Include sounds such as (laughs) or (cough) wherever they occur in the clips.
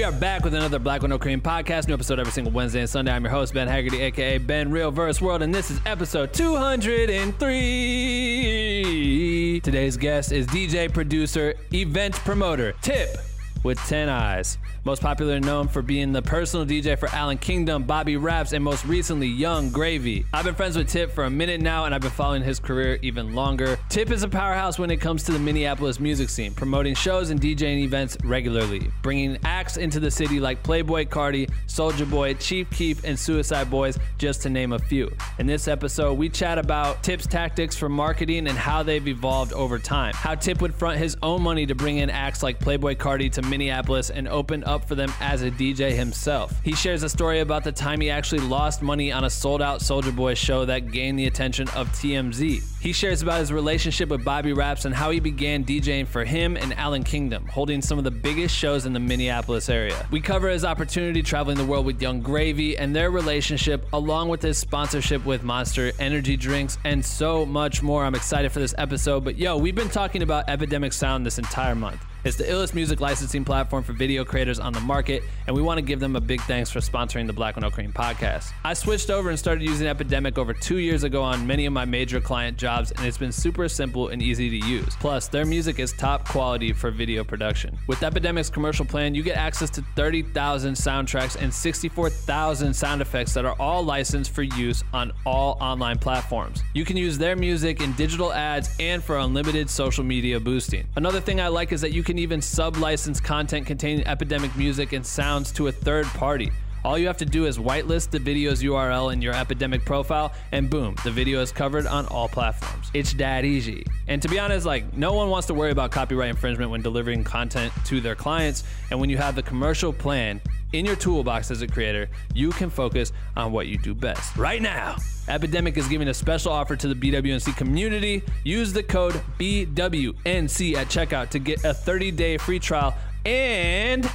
we are back with another Black No Cream podcast. New episode every single Wednesday and Sunday. I'm your host, Ben Haggerty, aka Ben Real Verse World, and this is episode 203. Today's guest is DJ, producer, event promoter, Tip with 10 Eyes. Most popular known for being the personal DJ for Allan Kingdom, Bobby Raps, and most recently Yung Gravy. I've been friends with Tip for a minute now, and I've been following his career even longer. Tip is a powerhouse when it comes to the Minneapolis music scene, promoting shows and DJing events regularly, bringing acts into the city like Playboi Carti, Soulja Boy, Chief Keef, and Suicide Boys, just to name a few. In this episode, we chat about Tip's tactics for marketing and how they've evolved over time. How Tip would front his own money to bring in acts like Playboi Carti to Minneapolis and open up for them as a DJ himself. He shares a story about the time he actually lost money on a sold out Soulja Boy show that gained the attention of TMZ. He shares about his relationship with Bobby Raps and how he began DJing for him and Allan Kingdom, holding some of the biggest shows in the Minneapolis area. We cover his opportunity traveling the world with Yung Gravy and their relationship, along with his sponsorship with Monster Energy Drinks, and so much more. I'm excited for this episode. But yo, we've been talking about Epidemic Sound this entire month. It's the illest music licensing platform for video creators on the market, and we want to give them a big thanks for sponsoring the Black No Cream podcast. I switched over and started using Epidemic over two years ago on many of my major client jobs, and it's been super simple and easy to use. Plus, their music is top quality for video production. With Epidemic's commercial plan, you get access to 30,000 soundtracks and 64,000 sound effects that are all licensed for use on all online platforms. You can use their music in digital ads and for unlimited social media boosting. Another thing I like is that you can even sub license content containing Epidemic music and sounds to a third party. All you have to do is whitelist the video's URL in your Epidemic profile, and boom, the video is covered on all platforms. It's that easy. And to be honest, like no one wants to worry about copyright infringement when delivering content to their clients. And when you have the commercial plan in your toolbox as a creator, you can focus on what you do best. Right now, Epidemic is giving a special offer to the BWNC community. Use the code BWNC at checkout to get a 30 day free trial and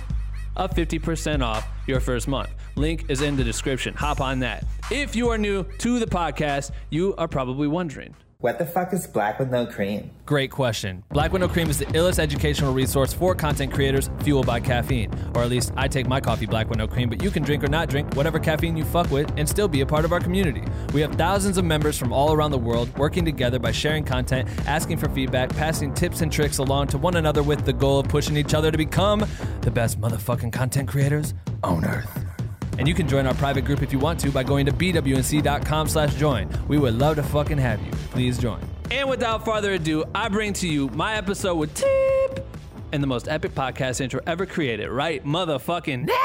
a 50% off your first month. Link is in the description. Hop on that. If you are new to the podcast, you are probably wondering. What the fuck is black with no cream? Great question. Black With No Cream is the illest educational resource for content creators fueled by caffeine. Or at least I take my coffee Black With No Cream, but you can drink or not drink whatever caffeine you fuck with and still be a part of our community. We have thousands of members from all around the world working together by sharing content, asking for feedback, passing tips and tricks along to one another with the goal of pushing each other to become the best motherfucking content creators on earth. And you can join our private group if you want to by going to bwnc.com slash join. We would love to fucking have you. Please join. And without further ado, I bring to you my episode with Tip and the most epic podcast intro ever created, right motherfucking now.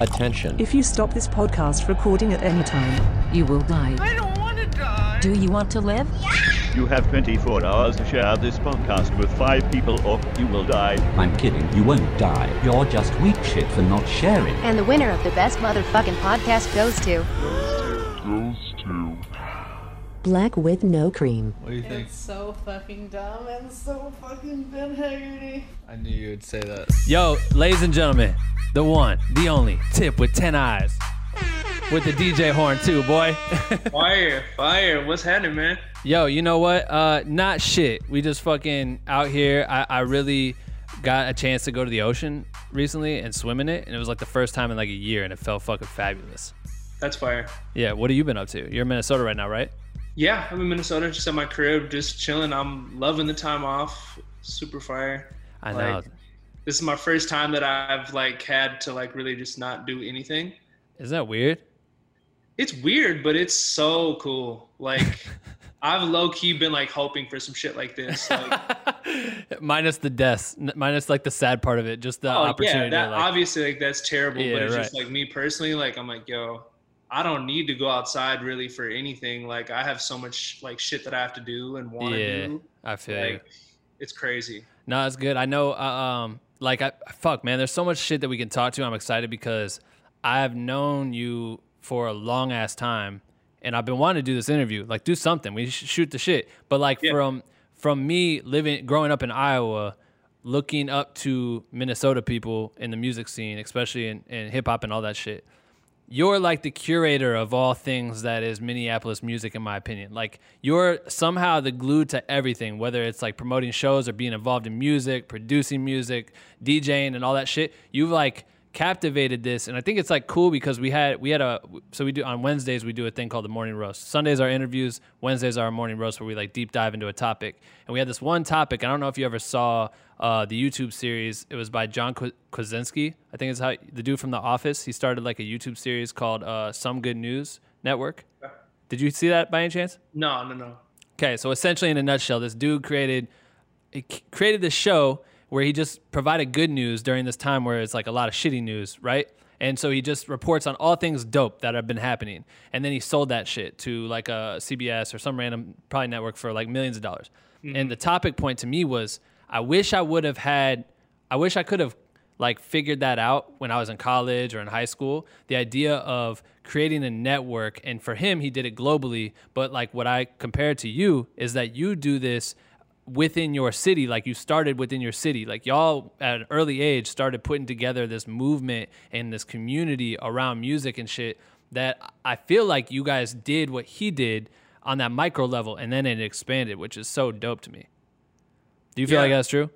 Attention. If you stop this podcast recording at any time, You will die. I don't want to die. Do you want to live? You have 24 hours to share this podcast with five people or you will die. I'm kidding. You won't die. You're just weak shit for not sharing. And the winner of the best motherfucking podcast goes to. Los to Black with no cream. What do you think? It's so fucking dumb and so fucking Ben Haggerty. I knew you would say that. Yo, ladies and gentlemen, the one, the only, Tip with 10 eyes. With the DJ horn too, boy. (laughs) Fire, fire. What's happening, man? Yo, you know what? Uh, not shit. We just fucking out here. I, I really got a chance to go to the ocean recently and swim in it, and it was like the first time in like a year, and it felt fucking fabulous. That's fire. Yeah, what have you been up to? You're in Minnesota right now, right? Yeah, I'm in Minnesota, just at my crib, just chilling. I'm loving the time off. Super fire. I know. Like, this is my first time that I've like had to like really just not do anything. Isn't that weird? It's weird, but it's so cool. Like (laughs) I've low key been like hoping for some shit like this. Like, (laughs) minus the deaths, minus like the sad part of it, just the oh opportunity. yeah, that like, obviously like that's terrible. Yeah, but it's right. just like me personally, like I'm like, yo, I don't need to go outside really for anything. Like I have so much like shit that I have to do and want to yeah, do. I feel you. Like it's crazy. No, it's good. I know. Uh, um, like, I fuck, man. There's so much shit that we can talk to. I'm excited because I've known you for a long ass time, and I've been wanting to do this interview. Like, do something. We sh- shoot the shit. But like Yeah. from from me living, growing up in Iowa, looking up to Minnesota people in the music scene, especially in, in hip hop and all that shit. you're like the curator of all things that is Minneapolis music, in my opinion. Like you're somehow the glue to everything, whether it's like promoting shows or being involved in music, producing music, DJing, and all that shit. You've like captivated this and i think it's like cool because we had we had a so we do on wednesdays we do a thing called the morning roast. Sundays are interviews wednesdays are our morning roast where we like deep dive into a topic. And we had this one topic i don't know if you ever saw uh, the youtube series. It was by john krasinski i think it's how the dude from the office. He started like a youtube series called uh, some good news network. Did you see that by any chance? No, no, no. Okay, so essentially, in a nutshell, this dude created he created this show where he just provided good news during this time where it's like a lot of shitty news, right? And so he just reports on all things dope that have been happening, and then he sold that shit to like a CBS or some random probably network for like millions of dollars. And mm-hmm. the topic point to me was, I wish I would have had, I wish I could have like figured that out when I was in college or in high school. The idea of creating a network, and for him, he did it globally. But like what I compare to you is that you do this within your city, like you started within your city. Like y'all at an early age started putting together this movement and this community around music and shit. That I feel like you guys did what he did on that micro level, and then it expanded, which is so dope to me. Do you feel Yeah. like that's true?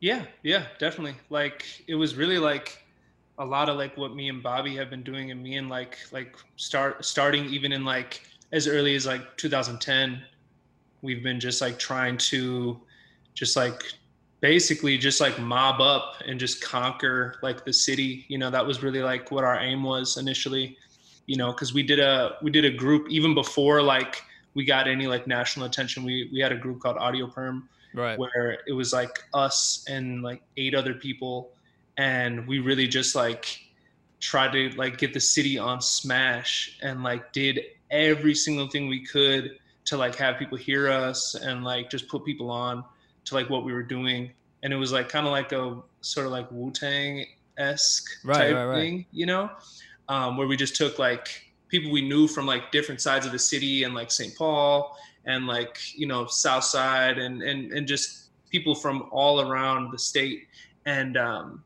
Yeah, yeah, definitely. Like it was really like a lot of like what me and Bobby have been doing, and me and like like start starting even in like as early as like 2010, we've been just like trying to just like basically just like mob up and just conquer like the city. You know, that was really like what our aim was initially. You know, because we did a we did a group even before like we got any like national attention. We we had a group called Audio Perm Right. where it was like us and like eight other people and we really just like tried to like get the city on smash and like did every single thing we could to like have people hear us and like just put people on to like what we were doing. And it was like kind of like a sort of like wu-tang esque Right, type right, right. thing you know? Um, where we just took like people we knew from like different sides of the city and like st paul and like you know south side and and and just people from all around the state. And um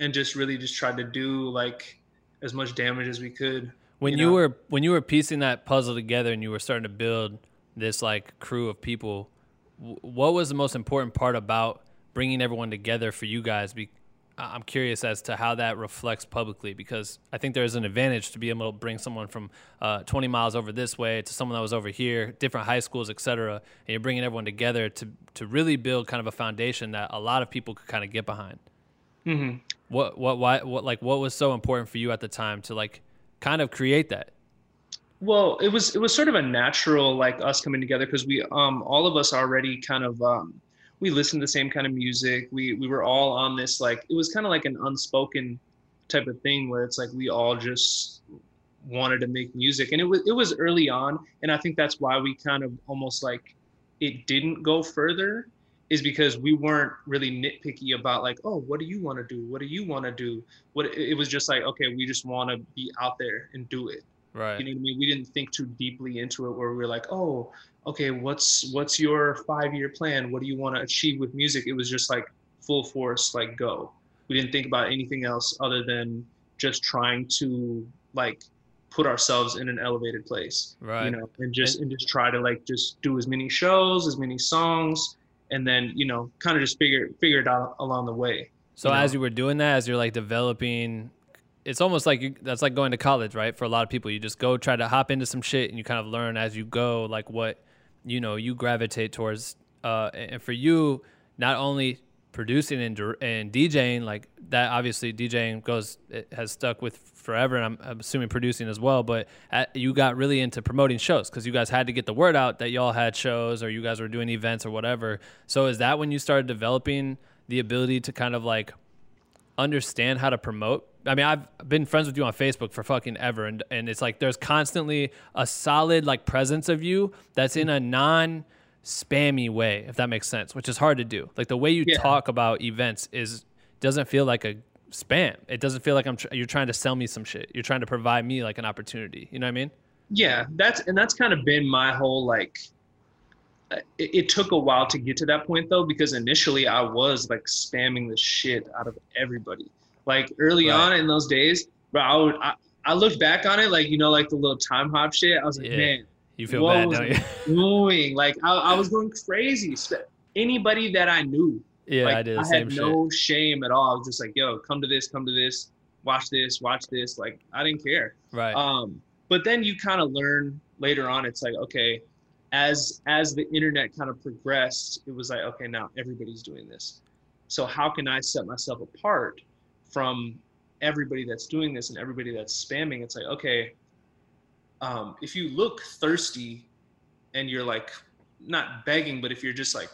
and just really just tried to do like as much damage as we could when you you, know? were when you were piecing that puzzle together and you were starting to build this like crew of people what was the most important part about bringing everyone together for you guys Be- i'm curious as to how that reflects publicly because i think there's an advantage to be able to bring someone from uh, 20 miles over this way to someone that was over here different high schools etc and you're bringing everyone together to to really build kind of a foundation that a lot of people could kind of get behind Mm-hmm. what what why what like what was so important for you at the time to like kind of create that? Well, it was it was sort of a natural like us coming together because we um all of us already kind of um we listened to the same kind of music. We we were all on this like it was kind of like an unspoken type of thing where it's like we all just wanted to make music. And it was it was early on and I think that's why we kind of almost like it didn't go further is because we weren't really nitpicky about like oh what do you want to do what do you want to do what it was just like okay we just want to be out there and do it right you know what I mean? We didn't think too deeply into it where we were like, oh, okay, what's what's your five year plan? What do you want to achieve with music? It was just like full force, like go. We didn't think about anything else other than just trying to like put ourselves in an elevated place. Right. You know, and just and just try to like just do as many shows, as many songs, and then, you know, kind of just figure figure it out along the way. So you know? as you were doing that, as you're like developing, it's almost like you, that's like going to college, right? For a lot of people, you just go try to hop into some shit and you kind of learn as you go, like what you know you gravitate towards. Uh, and for you, not only producing and, and DJing, like that, obviously DJing goes it has stuck with forever, and I'm, I'm assuming producing as well. But at, you got really into promoting shows because you guys had to get the word out that y'all had shows or you guys were doing events or whatever. So is that when you started developing the ability to kind of like understand how to promote. I mean, I've been friends with you on Facebook for fucking ever, and and it's like there's constantly a solid like presence of you that's in a non spammy way, if that makes sense, which is hard to do. Like the way you Yeah. talk about events is doesn't feel like a spam. It doesn't feel like I'm tr- you're trying to sell me some shit. You're trying to provide me like an opportunity. You know what I mean? yeah that's and that's kind of been my whole like uh, it, it took a while to get to that point though because initially i was like spamming the shit out of everybody like early Right. on in those days but i would I, I looked back on it like you know like the little time hop shit. I was like, Yeah. man, You feel what bad, was don't you? (laughs) doing? Like I, I was going crazy. Anybody that I knew, yeah, like, I did the I had shit. no shame at all. I was just like, yo, come to this, come to this, watch this, watch this. Like I didn't care. right. Um, but then you kind of learn later on. It's like okay, as as the internet kind of progressed, it was like okay, now everybody's doing this. So how can I set myself apart from everybody that's doing this and everybody that's spamming? It's like okay, um, if you look thirsty and you're like not begging, but if you're just like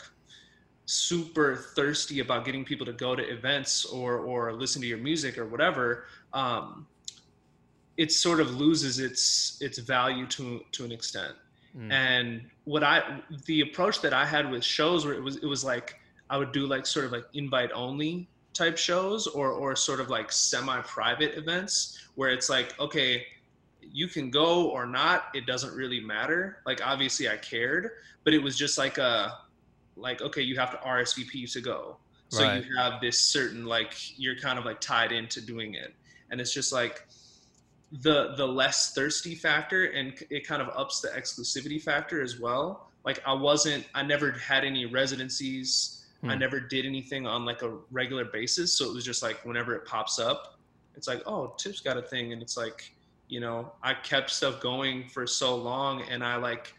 super thirsty about getting people to go to events or or listen to your music or whatever, um, it sort of loses its its value to to an extent. Mm. And what I the approach that I had with shows where it was it was like I would do like sort of like invite only type shows or or sort of like semi private events where it's like okay you can go or not it doesn't really matter like obviously i cared but it was just like a like okay you have to rsvp to go. So Right. you have this certain like you're kind of like tied into doing it. And it's just like the the less thirsty factor and it kind of ups the exclusivity factor as well. Like i wasn't i never had any residencies. I Hmm. never did anything on like a regular basis. So it was just like whenever it pops up it's like oh tip's got a thing. And it's like you know i kept stuff going for so long and i like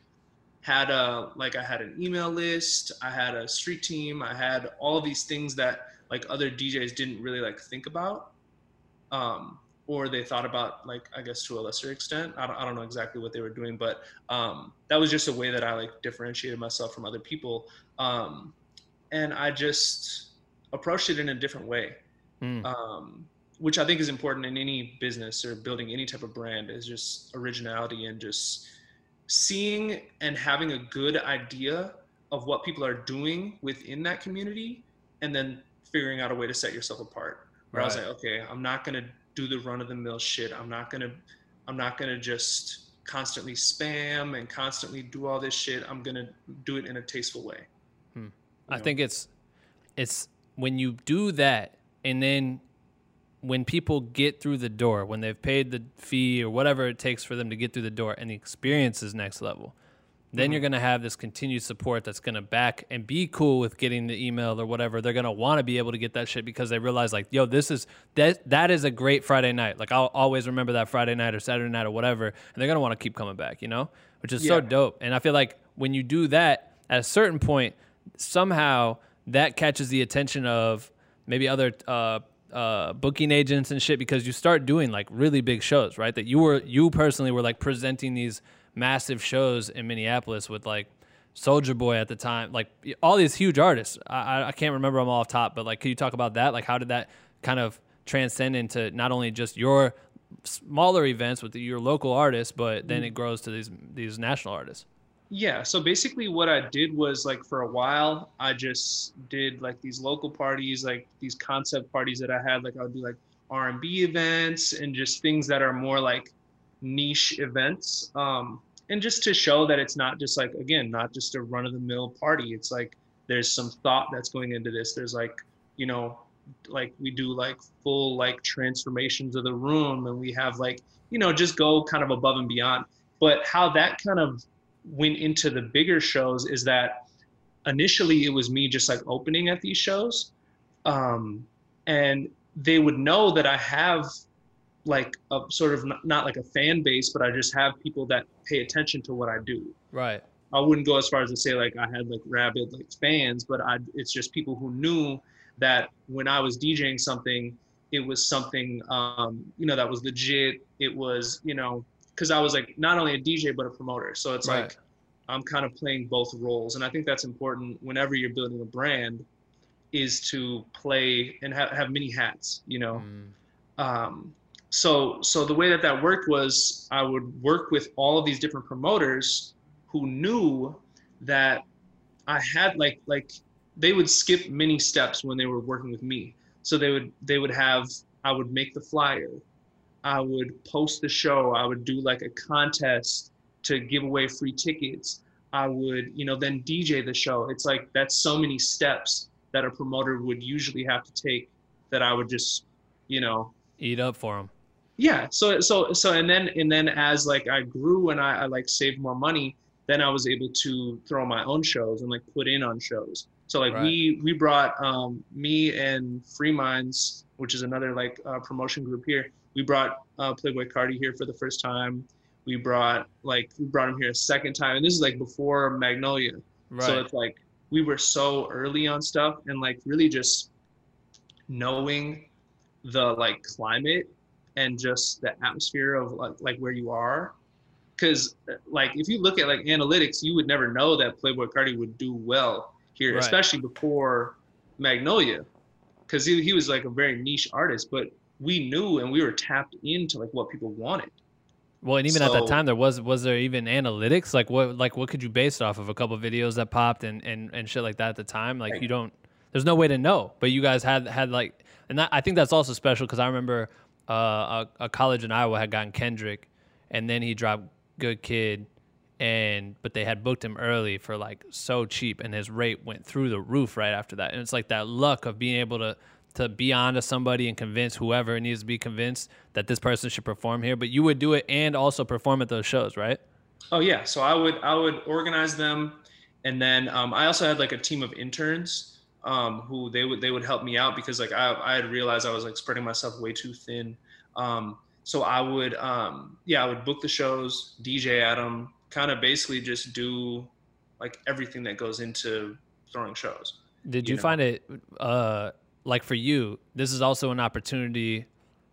had a like i had an email list i had a street team i had all these things that like other djs didn't really like think about um or they thought about like i guess to a lesser extent i don't, I don't know exactly what they were doing but um that was just a way that i like differentiated myself from other people um and i just approached it in a different way Mm. um, which I think is important in any business or building any type of brand is just originality and just seeing and having a good idea of what people are doing within that community and then figuring out a way to set yourself apart. Where I was like, okay, I'm not gonna do the run of the mill shit. I'm not gonna I'm not gonna just constantly spam and constantly do all this shit. I'm gonna do it in a tasteful way. Hmm. I know? think it's it's when you do that and then when people get through the door, when they've paid the fee or whatever it takes for them to get through the door and the experience is next level, then you're going to have this continued support that's going to back and be cool with getting the email or whatever. They're going to want to be able to get that shit because they realize like, yo, this is that that is a great Friday night. Like I'll always remember that Friday night or Saturday night or whatever, and they're going to want to keep coming back, you know? Which is so dope. And I feel like when you do that at a certain point, somehow that catches the attention of maybe other uh, uh, booking agents and shit because you start doing like really big shows, right? That you were you personally were like presenting these massive shows in Minneapolis with like Soulja Boy at the time, like all these huge artists. I, I- can't remember them all off top, but like, could you talk about that? Like, how did that kind of transcend into not only just your smaller events with your local artists, but then it grows to these these national artists? Yeah, so basically what I did was like for a while I just did like these local parties, like these concept parties that I had like I would do like R&B events and just things that are more like niche events um and just to show that it's not just like again not just a run of the mill party. It's like there's some thought that's going into this. There's like you know like we do like full like transformations of the room and we have like you know just go kind of above and beyond. But how that kind of went into the bigger shows is that initially it was me just like opening at these shows um and they would know that i have like a sort of not, not like a fan base but i just have people that pay attention to what i do Right. I wouldn't go as far as to say like I had like rabid like fans, but I it's just people who knew that when I was DJing something, it was something um, you know that was legit. It was you know because I was like not only a DJ but a promoter, so it's Right. like I'm kind of playing both roles, and I think that's important whenever you're building a brand, is to play and have have many hats. You know, Mm. um, so so the way that that worked was I would work with all of these different promoters who knew that I had like like they would skip many steps when they were working with me. So they would they would have I would make the flyer, I would post the show, I would do like a contest to give away free tickets. I would, you know, then DJ the show. It's like that's so many steps that a promoter would usually have to take that I would just, you know, Eat up for them. yeah so so so and then and then as like i grew and I, I like saved more money then i was able to throw my own shows and like put in on shows so like Right. we we brought um me and free minds which is another like uh, promotion group here we brought uh, playboi carti here for the first time we brought like we brought him here a second time and this is like before magnolia Right. so it's like we were so early on stuff and like really just knowing the like climate and just the atmosphere of like, like where you are. Cause like if you look at like analytics, you would never know that Playboi Carti would do well here, Right. especially before Magnolia. Cause he, he was like a very niche artist, but we knew and we were tapped into like what people wanted. Well, and even at that time, there was was there even analytics? Like what like what could you base it off of? A couple of videos that popped and and and shit like that at the time. Like you don't. There's no way to know. But you guys had had like, and that, I think that's also special because I remember uh, a, a college in Iowa had gotten Kendrick, and then he dropped Good Kid, and but they had booked him early for like so cheap, and his rate went through the roof right after that. And it's like that luck of being able to to be onto somebody and convince whoever needs to be convinced that this person should perform here. But you would do it and also perform at those shows, right? Oh yeah, so I would I would organize them, and then um, I also had like a team of interns um, who they would they would help me out because like I I had realized I was like spreading myself way too thin. Um, so I would um, yeah I would book the shows, DJ at them, kind of basically just do like everything that goes into throwing shows. Did you you, know. find it uh, like for you? This is also an opportunity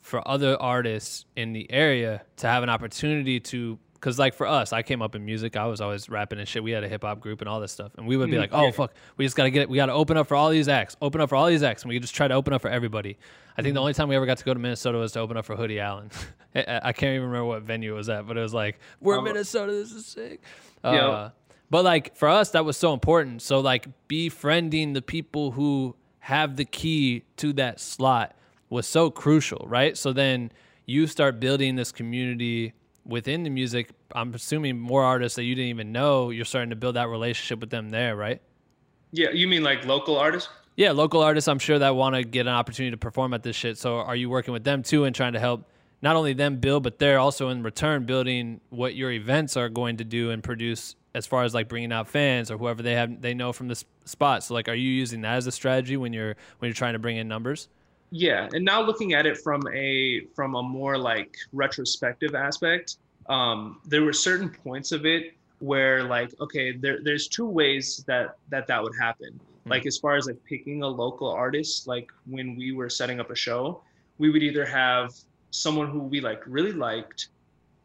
for other artists in the area to have an opportunity to. Because like for us, I came up in music. I was always rapping and shit. We had a hip hop group and all this stuff, and we would be Mhm, like, "Oh fuck, we just gotta get, we gotta open up for all these acts, open up for all these acts," and we just try to open up for everybody. I think the Mm-hmm. only time we ever got to go to Minnesota was to open up for Hoodie Allen. (laughs) I I can't even remember what venue it was at, but it was like, "We're Um, Minnesota. This is sick." Yeah. Uh, but like for us, that was so important. So like befriending the people who have the key to that slot was so crucial, right? So then you start building this community within the music. I'm assuming more artists that you didn't even know. You're starting to build that relationship with them there, right? Yeah, you mean like local artists? Yeah, local artists, I'm sure that want to get an opportunity to perform at this shit. So are you working with them too and trying to help not only them build, but they're also in return building what your events are going to do and produce as far as like bringing out fans or whoever they have they know from this spot. So like, are you using that as a strategy when you're when you're trying to bring in numbers? Yeah, and now looking at it from a from a more like retrospective aspect, um, there were certain points of it where like okay, there there's two ways that that that would happen. Like as far as like picking a local artist, like when we were setting up a show, we would either have someone who we like really liked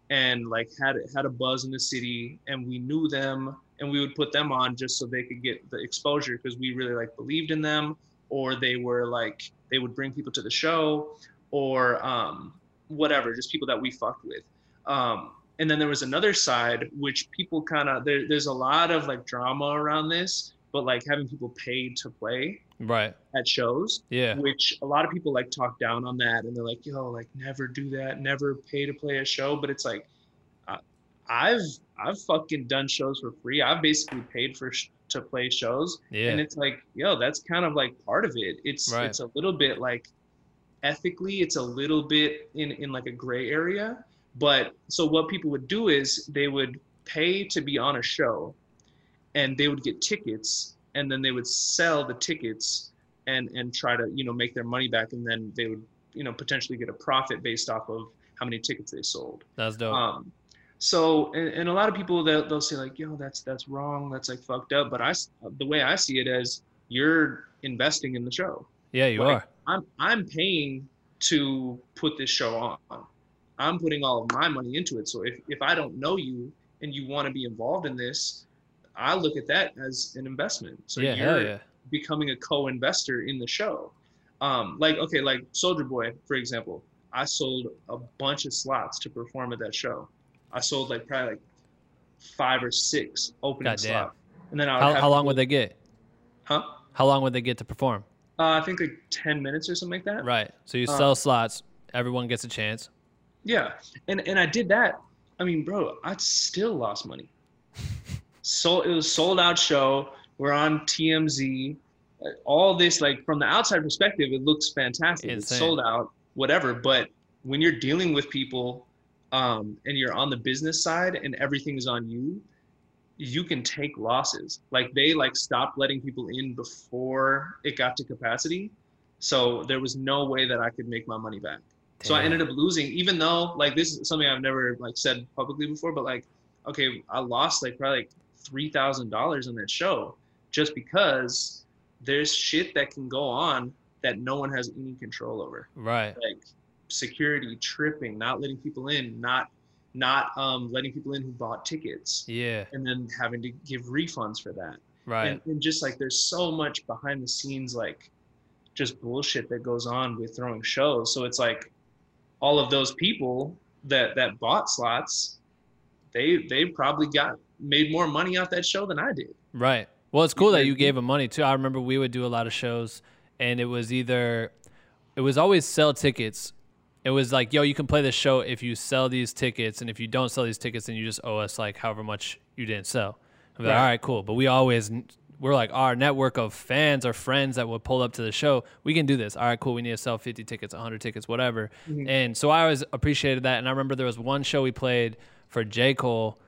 and like had had a buzz in the city and we knew them and we would put them on just so they could get the exposure because we really like believed in them or they were like they would bring people to the show or um, whatever just people that we fucked with. Um, and then there was another side which people kind of there, there's a lot of like drama around this but like having people paid to play Right. at shows Yeah. which a lot of people like talk down on that and they're like yo like never do that never pay to play a show but it's like uh, i've i've fucking done shows for free i've basically paid for sh- to play shows Yeah. and it's like yo that's kind of like part of it it's Right. it's a little bit like ethically it's a little bit in in like a gray area but so what people would do is they would pay to be on a show and they would get tickets and then they would sell the tickets and and try to you know make their money back and then they would you know potentially get a profit based off of how many tickets they sold That's dope. um so and, and a lot of people they'll, they'll say like yo that's that's wrong that's like fucked up but i the way i see it as you're investing in the show yeah, you like, are. i'm i'm paying to put this show on i'm putting all of my money into it so if, if i don't know you and you want to be involved in this i look at that as an investment so yeah, you're yeah. becoming a co-investor in the show. Um, like okay, like Soulja Boy, for example, I sold a bunch of slots to perform at that show. I sold like probably like five or six opening slots, and then I How, how long would they get? Huh? How long would they get to perform? Uh, I think like ten minutes or something like that. Right. So you Uh, sell slots. Everyone gets a chance. Yeah, and and I did that. I mean, bro, I still lost money. So it was sold out show. We're on TMZ. All this like from the outside perspective, it looks fantastic. It's sold out, whatever. But when you're dealing with people um, and you're on the business side and everything is on you, you can take losses. Like they like stopped letting people in before it got to capacity. So there was no way that I could make my money back. So I ended up losing, even though like this is something I've never like said publicly before, but like, okay, I lost like probably like three thousand dollars on that show just because there's shit that can go on that no one has any control over. Right. Like security tripping, not letting people in, not not um, letting people in who bought tickets, Yeah. and then having to give refunds for that. Right. And, and just like there's so much behind the scenes like just bullshit that goes on with throwing shows. So it's like all of those people that that bought slots, they they probably got made more money off that show than I did. Right. Well, it's cool that you gave them money too. I remember we would do a lot of shows, and it was either, it was always sell tickets. It was like, yo, you can play this show if you sell these tickets, and if you don't sell these tickets, then you just owe us like however much you didn't sell. I'm like, Right. all right, cool. But we always, we're like our network of fans or friends that would pull up to the show. We can do this. All right, cool. We need to sell 50 tickets, 100 tickets, whatever. Mm-hmm. And so I always appreciated that. And I remember there was one show we played for J Cole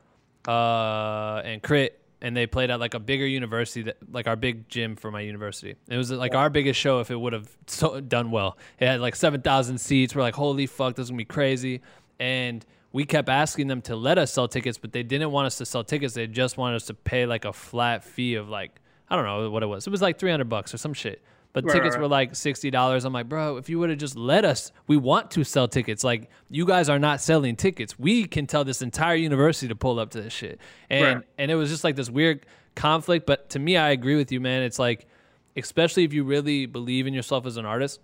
uh, and Crit, and they played at like a bigger university, that, like our big gym for my university. It was like our biggest show if it would have so, done well. It had like seven thousand seats. We're like, holy fuck, this is gonna be crazy. And we kept asking them to let us sell tickets, but they didn't want us to sell tickets. They just wanted us to pay like a flat fee of like I don't know what it was. It was like three hundred bucks or some shit. But Right, tickets right. were like sixty dollars. I'm like, bro, if you would have just let us, we want to sell tickets. Like you guys are not selling tickets. We can tell this entire university to pull up to this shit. And Right. and it was just like this weird conflict. But to me, I agree with you, man. It's like, especially if you really believe in yourself as an artist,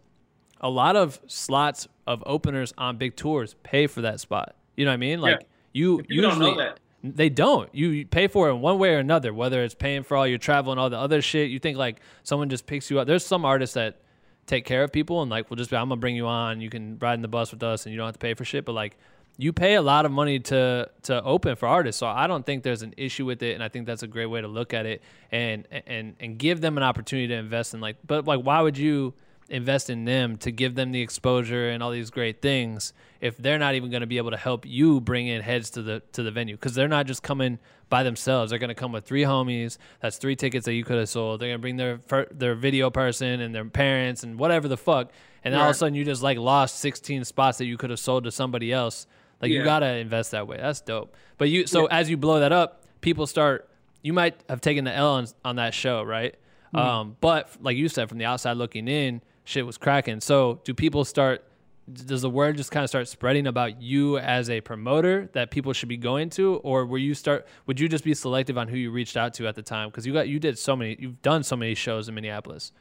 a lot of slots of openers on big tours pay for that spot. You know what I mean? Like Yeah. you you don't usually know that. They don't. You pay for it in one way or another, whether it's paying for all your travel and all the other shit. You think like someone just picks you up. There's some artists that take care of people and like we'll just I'm gonna bring you on. You can ride in the bus with us and you don't have to pay for shit. But like you pay a lot of money to to open for artists. So I don't think there's an issue with it and I think that's a great way to look at it and and and give them an opportunity to invest in like but like why would you invest in them to give them the exposure and all these great things if they're not even going to be able to help you bring in heads to the to the venue. Because they're not just coming by themselves. They're going to come with three homies that's three tickets that you could have sold. They're going to bring their their video person and their parents and whatever the fuck and then all of a sudden you just like lost 16 spots that you could have sold to somebody else. Like you got to invest that way. That's dope. But you so as you blow that up people start you might have taken the L on, on that show right? Mm-hmm. um, but like you said, from the outside looking in, shit was cracking. So do people start? Does the word just kind of start spreading about you as a promoter that people should be going to, or were you start? Would you just be selective on who you reached out to at the time? Because you got you did so many, you've done so many shows in Minneapolis.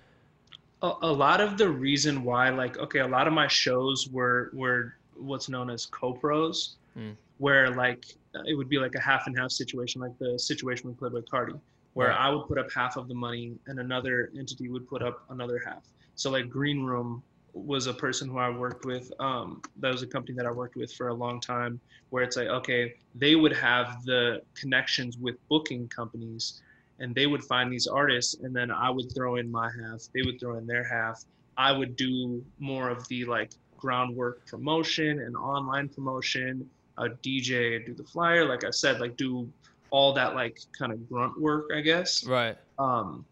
a, a lot of the reason why like okay a lot of my shows were were what's known as co-pros hmm. where like it would be like a half and half situation like the situation we played with carti where Right. i would put up half of the money and another entity would put up another half so like green room was a person who i worked with um, that was a company that i worked with for a long time where it's like okay they would have the connections with booking companies and they would find these artists and then i would throw in my half they would throw in their half. I would do more of the like groundwork promotion and online promotion. A dj do the flyer like i said like do all that like kind of grunt work i guess. Right. um,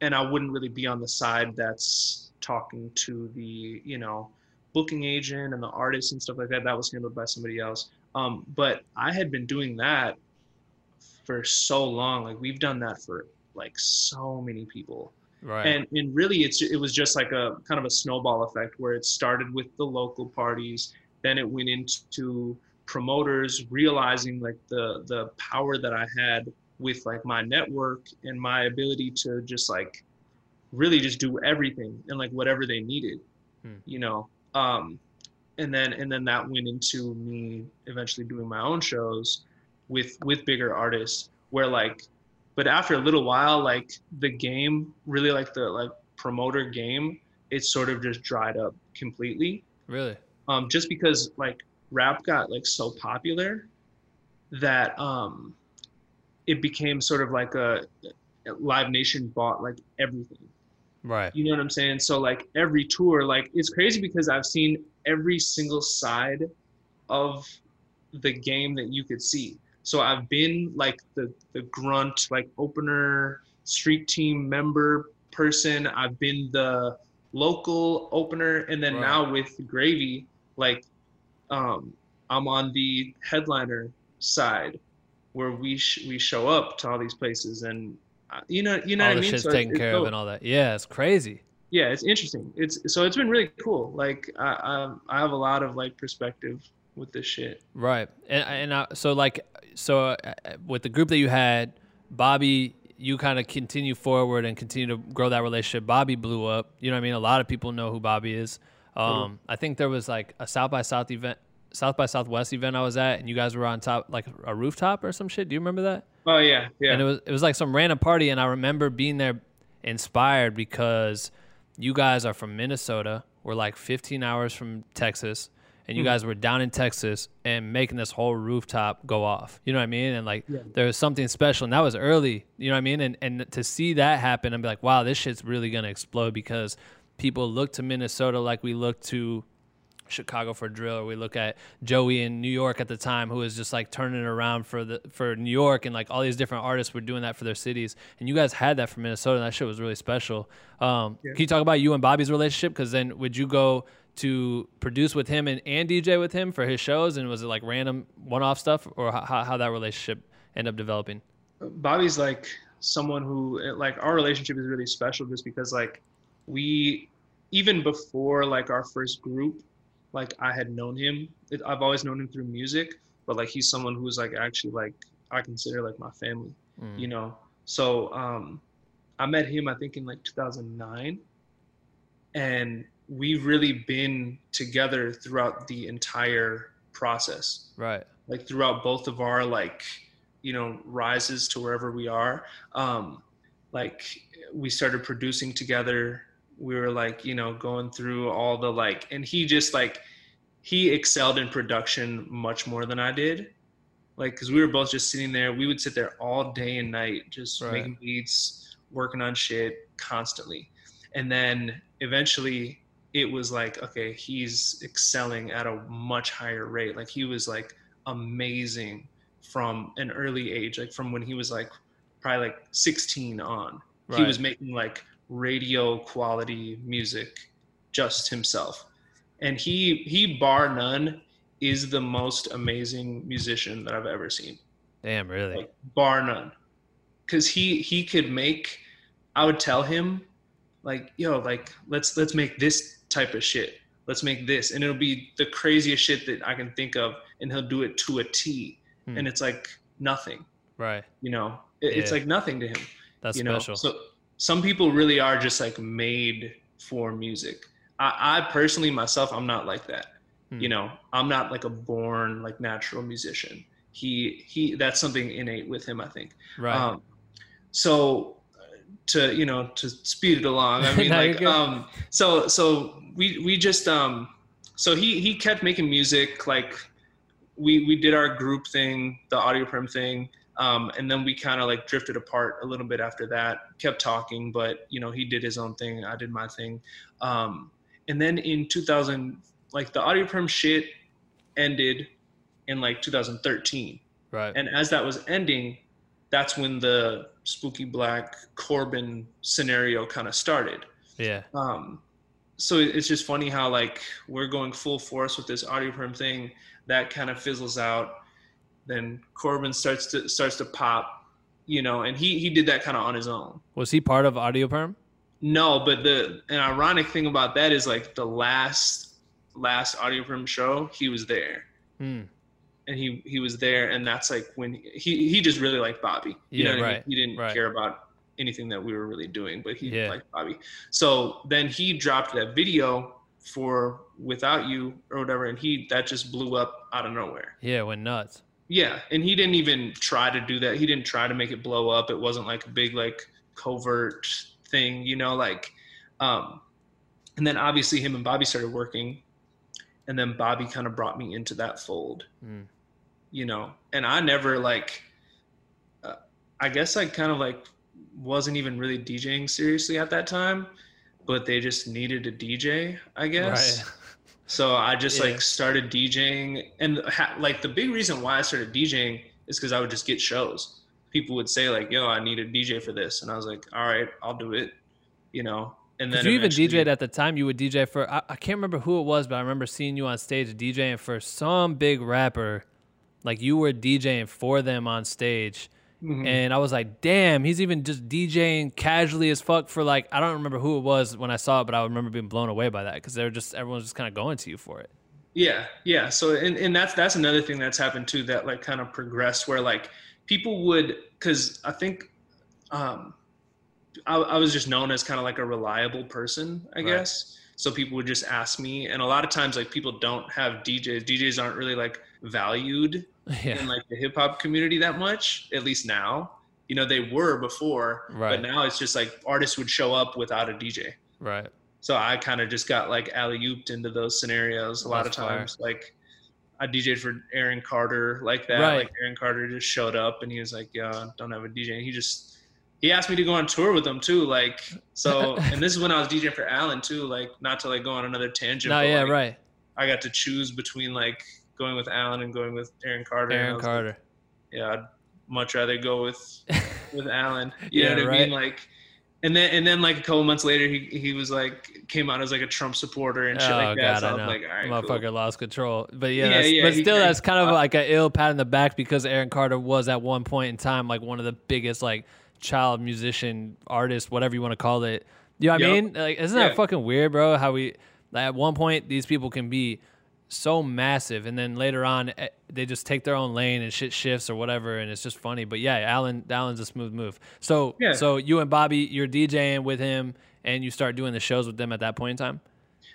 and I wouldn't really be on the side that's talking to the you know booking agent and the artist and stuff like that. That was handled by somebody else. Um, but I had been doing that for so long. Like we've done that for like so many people. Right. And and really, it's it was just like a kind of a snowball effect where it started with the local parties, then it went into promoters realizing like the the power that I had with like my network and my ability to just like really just do everything and like whatever they needed, Hmm. you know. Um, and then and then that went into me eventually doing my own shows with with bigger artists where like but after a little while like the game really like the like promoter game it sort of just dried up completely really. um just because like rap got like so popular that um it became sort of like a live nation bought like everything Right. You know what I'm saying? So like every tour, like it's crazy because I've seen every single side of the game that you could see. So I've been like the the grunt, like opener, street team member person. I've been the local opener, and then Right. now with Gravy, like um, I'm on the headliner side, where we sh- we show up to all these places, and you know you know all what I mean. shit's So taken care of and all that. Yeah, it's crazy. yeah it's interesting it's so it's been really cool like i i, I have a lot of like perspective with this shit Right. And and I, so like so uh, with the group that you had, Bobby, you kind of continue forward and continue to grow that relationship. Bobby blew up. You know what I mean? A lot of people know who Bobby is. Um, I think there was like a South by South event, South by Southwest event I was at, and you guys were on top like a rooftop or some shit. Do you remember that? Oh yeah yeah And it was it was like some random party, and I remember being there inspired because you guys are from Minnesota. We're like 15 hours from Texas, and you hmm. guys were down in Texas and making this whole rooftop go off. You know what I mean? And like there was something special, and that was early. You know what I mean? And and to see that happen and be like, wow, this shit's really gonna explode because people look to Minnesota like we look to Chicago for drill, or we look at Joey in New York at the time, who was just like turning it around for the for New York, and like all these different artists were doing that for their cities. And you guys had that for Minnesota, and that shit was really special. Um, Can you talk about you and Bobby's relationship? Because then would you go to produce with him and, and DJ with him for his shows, and was it like random one off stuff, or how, how that relationship ended up developing? bobby's like someone who like our relationship is really special just because like we even before like our first group like i had known him. It, i've always known him through music but like he's someone who's like actually like i consider like my family Mm. you know? So um i met him i think in like 2009 and we've really been together throughout the entire process. Right. like throughout both of our like you know rises to wherever we are. Um like we started producing together we were like you know going through all the like and he just like he excelled in production much more than i did. Like because we were both just sitting there we would sit there all day and night just Right. making beats working on shit constantly. And then eventually it was like okay he's excelling at a much higher rate. Like he was like amazing from an early age like from when he was like probably like 16 on. He was making like radio quality music just himself. And he he bar none is the most amazing musician that i've ever seen. Damn, really? like bar none. Because he he could make i would tell him like yo like let's let's make this type of shit. Let's make this. And it'll be the craziest shit that i can think of and he'll do it to a t. Hmm. and it's like nothing. Right. you know? It, it's like nothing to him. That's you know? special. so some people really are just like made for music. I, I personally myself i'm not like that. Hmm. you know i'm not like a born like natural musician. He he that's something innate with him i think. Right. um so to you know to speed it along i (laughs) mean like um so so we we just um so he he kept making music like we we did our group thing the audio perm thing um and then we kind of like drifted apart a little bit after that kept talking but you know he did his own thing i did my thing um and then in 2000 like the audio perm shit ended in like 2013 right. and as that was ending that's when the spooky black corbin scenario kind of started yeah. um so it's just funny how like we're going full force with this audio perm thing that kind of fizzles out then corbin starts to starts to pop you know and he he did that kind of on his own Was he part of Audio Perm? no but the an ironic thing about that is like the last last audio perm show he was there Hmm. and he he was there and that's like when he he just really liked bobby you Yeah, know what I mean? he didn't right. care about anything that we were really doing but he Yeah. liked bobby so then he dropped that video for without you or whatever and he that just blew up out of nowhere Yeah, went nuts. Yeah and he didn't even try to do that he didn't try to make it blow up it wasn't like a big like covert thing you know like um and then obviously him and bobby started working and then bobby kind of brought me into that fold Mm. you know and i never like uh, i guess i kind of like wasn't even really djing seriously at that time but they just needed a DJ, I guess. Right. (laughs) So I just Yeah. like started DJing, and ha- like the big reason why I started DJing is because I would just get shows. People would say like, "Yo, I need a DJ for this," and I was like, "All right, I'll do it," you know. And then you even DJed at the time. You would DJ for I, I can't remember who it was, but I remember seeing you on stage DJing for some big rapper. Like you were DJing for them on stage. Mm-hmm. And I was like, damn, he's even just DJing casually as fuck for like I don't remember who it was when I saw it, but I remember being blown away by that because they're just everyone's just kind of going to you for it. Yeah, yeah. So and, and that's that's another thing that's happened too that like kind of progressed where like people would because I think um I, I was just known as kind of like a reliable person, I Right. guess. So people would just ask me, and a lot of times like people don't have DJs. DJs aren't really like valued Yeah. in like the hip hop community that much, at least now. You know, they were before, Right. but now it's just like artists would show up without a DJ. Right. So I kind of just got like alley ooped into those scenarios a lot That's of fire. times. Like I DJ'd for Aaron Carter like that. Right. Like Aaron Carter just showed up and he was like, "Yeah, don't have a DJ." And he just he asked me to go on tour with him too. Like so, (laughs) and this is when I was DJing for Allan too. Like not to like go on another tangent. No, yeah, like, right. I got to choose between like going with Allan and going with Aaron Carter. Aaron was like, Carter. yeah, I'd much rather go with (laughs) with Allan. You Yeah, know what I mean? Like, and then and then like a couple months later, he he was like came out as like a Trump supporter and shit oh like that. god, so I know. like, all right, Motherfucker cool. lost control. But yeah, Yeah, that's, yeah, but still, that's kind of uh, like an ill pat in the back because Aaron Carter was at one point in time like one of the biggest like child musician artist, whatever you want to call it. You know what I mean? Like, isn't that Yeah. fucking weird, bro? How we like, at one point these people can be so massive, and then later on eh, they just take their own lane and shit shifts or whatever, and it's just funny. But yeah, Allan, Allan's a smooth move. So, Yeah. so you and Bobby, you're DJing with him, and you start doing the shows with them at that point in time.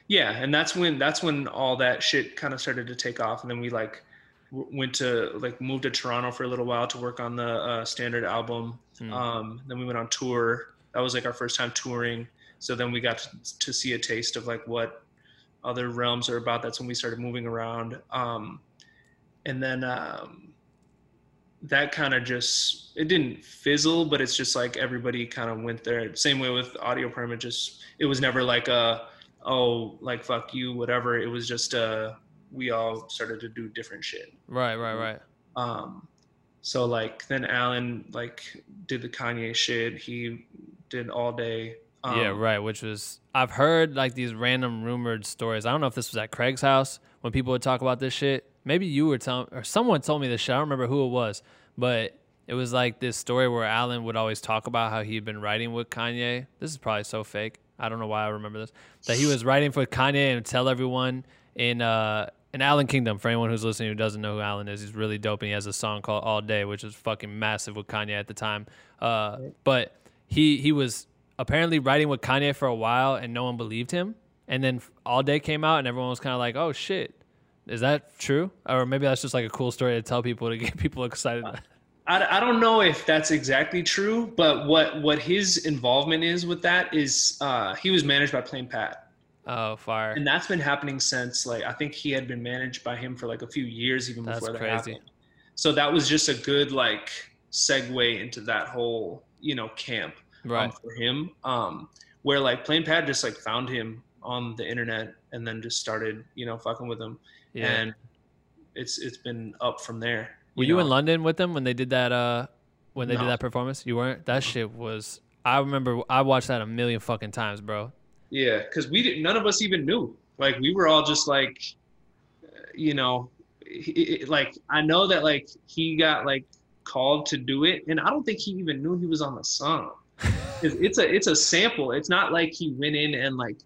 Yeah, and that's when that's when all that shit kind of started to take off, and then we like went to like moved to Toronto for a little while to work on the uh, standard album. Um, then we went on tour. That was like our first time touring. So then we got to, to see a taste of like what other realms are about. That's when we started moving around. Um, and then um, that kind of just it didn't fizzle, but it's just like everybody kind of went there. Same way with audio permit. Just it was never like a oh like fuck you whatever. It was just uh we all started to do different shit. Right, right, right. Um, so like then Allan like did the Kanye shit. He did all day. Um, yeah, right. Which was I've heard like these random rumored stories. I don't know if this was at Craig's house when people would talk about this shit. Maybe you were telling or someone told me this shit. I don't remember who it was, but it was like this story where Allan would always talk about how he'd been writing with Kanye. This is probably so fake. I don't know why I remember this. That he was writing for Kanye and tell everyone in uh in Allan Kingdom. For anyone who's listening who doesn't know who Allan is, he's really dope and he has a song called All Day, which is fucking massive with Kanye at the time. Uh, but he he was apparently writing with Kanye for a while and no one believed him. And then All Day came out and everyone was kind of like, "Oh shit, is that true?" Or maybe that's just like a cool story to tell people to (laughs) get people excited. I, I don't know if that's exactly true, but what what his involvement is with that is uh, he was managed by Plain Pat, oh, fire! and that's been happening since like I think he had been managed by him for like a few years even That's before that crazy. happened. So that was just a good like segue into that whole you know camp um, Right. for him, um, where like Plain Pat just like found him on the internet and then just started you know fucking with him, Yeah. and it's it's been up from there. Were you know? in London with them when they did that? Uh, when they did that performance, you weren't. That shit was. I remember. I watched that a million fucking times, bro. Yeah, because we didn't. None of us even knew. Like we were all just like, you know, he- like I know that like he got like called to do it, and I don't think he even knew he was on the song. It's a it's a sample. It's not like he went in and like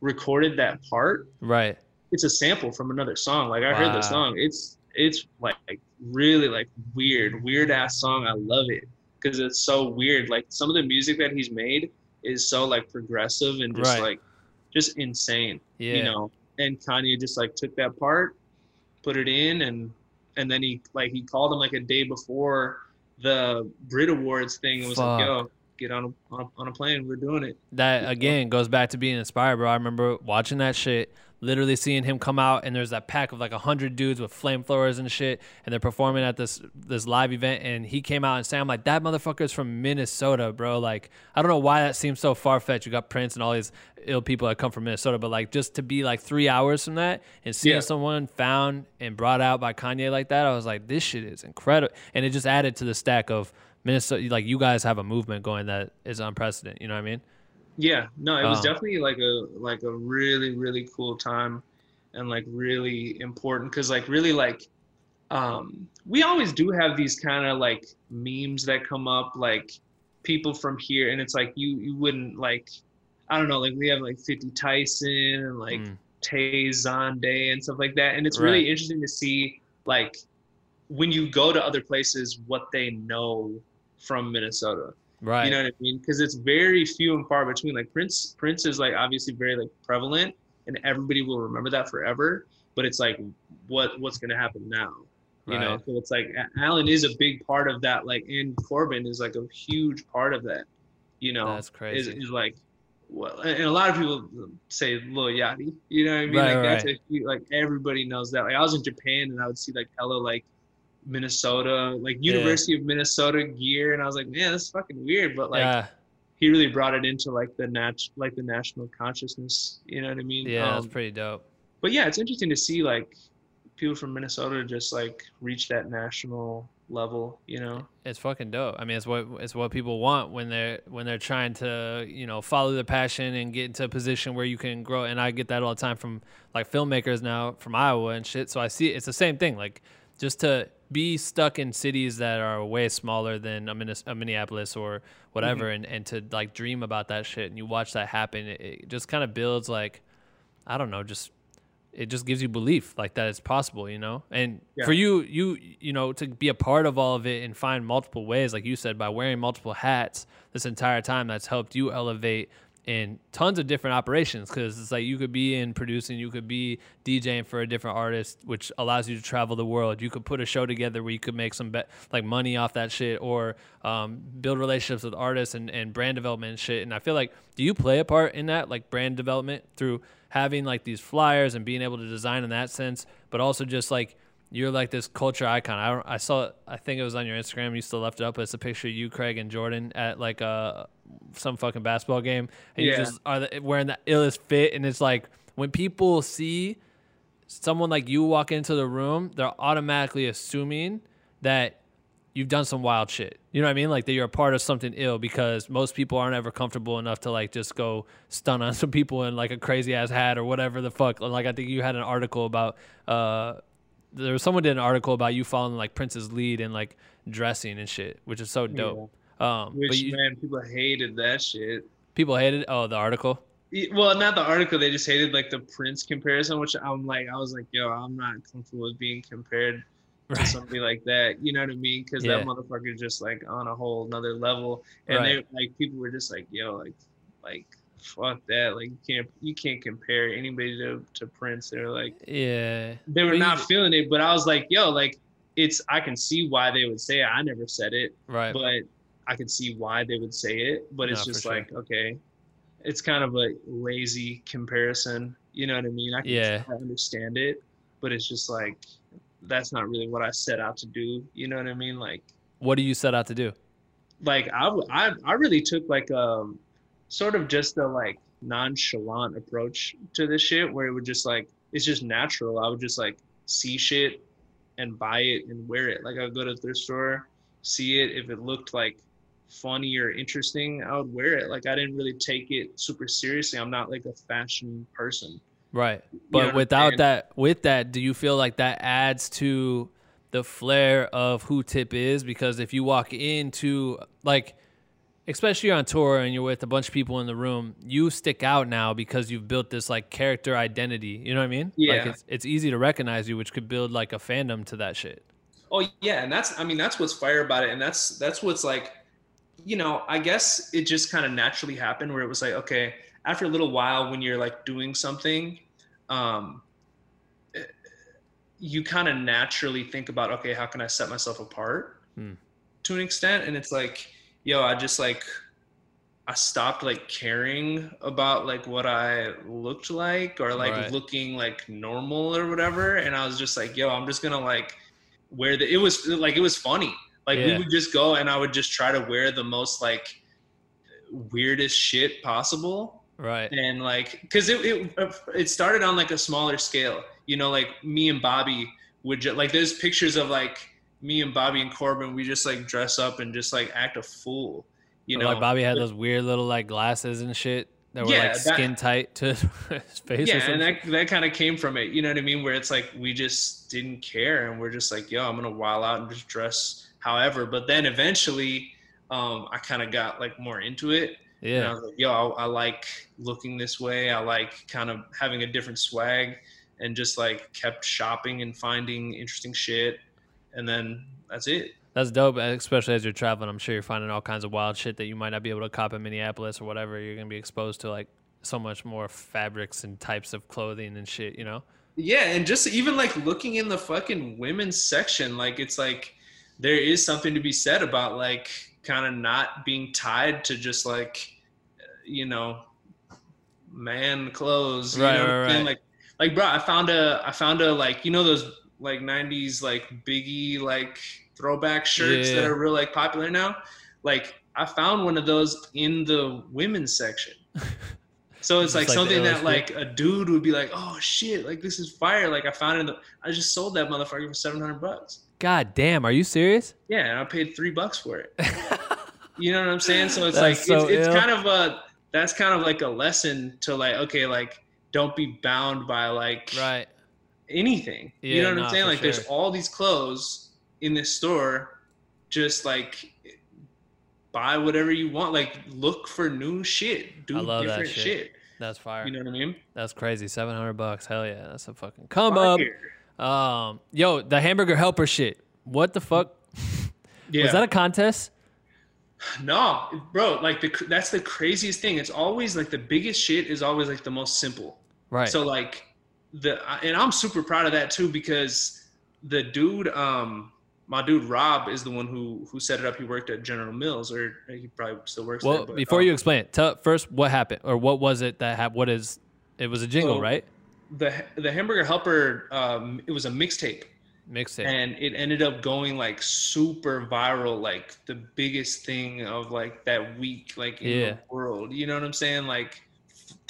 recorded that part. Right. It's a sample from another song. Like I heard the song. It's it's like, like really like weird, weird ass song. I love it because it's so weird. Like some of the music that he's made is so like progressive and just Right. like just insane. Yeah. You know, and Kanye just like took that part, put it in, and and then he like he called him like a day before the Brit Awards thing and was like, "Yo, get on a, on a on a plane. We're doing it." That again goes back to being inspired, bro. I remember watching that shit. literally seeing him come out and there's that pack of like a hundred dudes with flamethrowers and shit, and they're performing at this this live event, and he came out and sang, I'm like, that motherfucker's from Minnesota, bro. Like, I don't know why that seems so far fetched. You got Prince and all these ill people that come from Minnesota, but like just to be like three hours from that and seeing Yeah. someone found and brought out by Kanye like that, I was like, this shit is incredible, and it just added to the stack of Minnesota. Like, you guys have a movement going that is unprecedented. You know what I mean? Yeah, no, it was Um, definitely like a like a really really cool time, and like really important because like really like, um, we always do have these kind of like memes that come up like people from here, and it's like you you wouldn't like, I don't know, like we have like Fifty Tyson and like Mm. Tay Zonday and stuff like that, and it's really Right. interesting to see like when you go to other places what they know from Minnesota. Right. You know what I mean? Because it's very few and far between. Like Prince, Prince is like obviously very like prevalent, and everybody will remember that forever. But it's like, what what's gonna happen now? You know, so it's like A- Allan is a big part of that. Like, and Corbin is like a huge part of that. You know, That's crazy. is like, well, and a lot of people say Lil Yachty. You know what I mean? Right, like that's right. a huge, like everybody knows that. Like I was in Japan and I would see like hella like Minnesota, like Yeah. University of Minnesota gear, and I was like, man, that's fucking weird. But like, yeah. he really brought it into like the nat like the national consciousness. You know what I mean? Yeah, that's Um, pretty dope. but yeah, it's interesting to see like people from Minnesota just like reach that national level. You know? It's fucking dope. I mean, it's what it's what people want when they're when they're trying to you know follow their passion and get into a position where you can grow. And I get that all the time from like filmmakers now from Iowa and shit. So I see it's the same thing. Like just to be stuck in cities that are way smaller than a, a Minneapolis or whatever, Mm-hmm. and and to like dream about that shit and you watch that happen, it, it just kind of builds like I don't know, just it just gives you belief like that it's possible, you know. And Yeah. for you, you you know, to be a part of all of it and find multiple ways, like you said, by wearing multiple hats this entire time, that's helped you elevate in tons of different operations. Because it's like you could be in producing, you could be DJing for a different artist, which allows you to travel the world. You could put a show together where you could make some be- like money off that shit, or um, build relationships with artists and, and brand development and shit. And I feel like, do you play a part in that, like brand development through having like these flyers and being able to design in that sense, but also just like you're like this culture icon. I I saw I think it was on your Instagram. You still left it up. It's a picture of you, Craig, and Jordan at like a some fucking basketball game, and you just are the, wearing the illest fit. And it's like when people see someone like you walk into the room, they're automatically assuming that you've done some wild shit. You know what I mean? Like that you're a part of something ill because most people aren't ever comfortable enough to like just go stun on (laughs) some people in like a crazy ass hat or whatever the fuck. Like I think you had an article about uh there was someone did an article about you following like Prince's lead and like dressing and shit, which is so dope. Um Which but you, man, people hated that shit. people hated oh the article. Well, not the article. They just hated like the Prince comparison, which I'm like, I was like, yo, I'm not comfortable with being compared to Right. somebody like that. You know what I mean? Because Yeah. that motherfucker is just like on a whole another level. And Right. they like people were just like, yo, like, like fuck that. Like you can't you can't compare anybody to to Prince. They're like Yeah. they were But you- not feeling it. But I was like, yo, like it's I can see why they would say it. I never said it Right. but I can see why they would say it. But it's No, just sure. like, okay, it's kind of a lazy comparison. You know what I mean? I can Yeah. Understand it, but it's just like that's not really what I set out to do. You know what I mean? Like, what do you set out to do? like I, I, I really took like um sort of just a like nonchalant approach to this shit where it would just like it's just natural. I would just like see shit and buy it and wear it. Like I would go to the thrift store, see it. If it looked like funny or interesting, I would wear it. Like I didn't really take it super seriously. I'm not like a fashion person. Right. But what I'm without that with that, do you feel like that adds to the flair of who Tip is? Because if you walk into like especially on tour and you're with a bunch of people in the room, you stick out now because you've built this like character identity. You know what I mean? Like Yeah. it's it's easy to recognize you, which could build like a fandom to that shit. Oh yeah, and that's I mean that's what's fire about it, and that's that's what's like, you know, I guess it just kind of naturally happened where it was like, okay, after a little while when you're like doing something, um, eh, you kind of naturally think about, okay, how can I set myself apart Hmm. to an extent, and it's like, yo, I just like, I stopped like caring about like what I looked like or like Right. looking like normal or whatever. And I was just like, yo, I'm just gonna like wear the it was like it was funny. Like we would just go and I would just try to wear the most like weirdest shit possible Right. and like because it, it it started on like a smaller scale you know like me and bobby would just like there's pictures of like me and bobby and corbin we just like dress up and just like act a fool you Or know like Bobby had those weird little like glasses and shit that were Yeah, like that- skin tight to (laughs) his face. or yeah and that, that kind of came from it you know what i mean where it's like we just didn't care and we're just like yo i'm gonna wild out and just dress however but then eventually um i kind of got like more into it And I yeah. was like, yo, I, I like looking this way. I like kind of having a different swag and just like kept shopping and finding interesting shit. And then that's it. That's dope, especially as you're traveling. I'm sure you're finding all kinds of wild shit that you might not be able to cop in Minneapolis or whatever. You're gonna be exposed to like so much more fabrics and types of clothing and shit. You know? Yeah. And just even like looking in the fucking women's section, like it's like there is something to be said about like kind of not being tied to just like, you know, man clothes. You Right, know what right, right. Like, like, bro, I found a, I found a, like, you know, those like 90s, like biggie, like throwback shirts Yeah. that are real like popular now. Like, I found one of those in the women's section. (laughs) So it's Just like, like something that like a dude would be like, oh shit, like this is fire. Like I found it in the, I just sold that motherfucker for 700 bucks. God damn, are you serious? Yeah, and I paid three bucks for it. (laughs) you know what I'm saying? So it's That's like so it's, it's kind of a that's kind of like a lesson to like okay, like don't be bound by like Right. Anything. you know what nah, I'm saying? Like there's all these clothes in this store, just like buy whatever you want. Like look for new shit. Do I love that different shit. shit. That's fire. You know what I mean? That's crazy. Seven hundred bucks. Hell yeah. That's a fucking come up. Um, yo, the hamburger helper shit. What the fuck? Yeah. (laughs) Was that a contest? No, bro, like the that's the craziest thing. It's always like the biggest shit is always like the most simple. Right. So like the and I'm super proud of that too because the dude, um, my dude Rob is the one who who set it up. He worked at General Mills, or he probably still works well, there. But, before um, you explain it, tell first what happened or what was it that happened? What is? It was a jingle, So- right? the the Hamburger Helper, um, it was a mixtape. Mixtape. and it ended up going like super viral like the biggest thing of like that week like in Yeah. the world you know what i'm saying like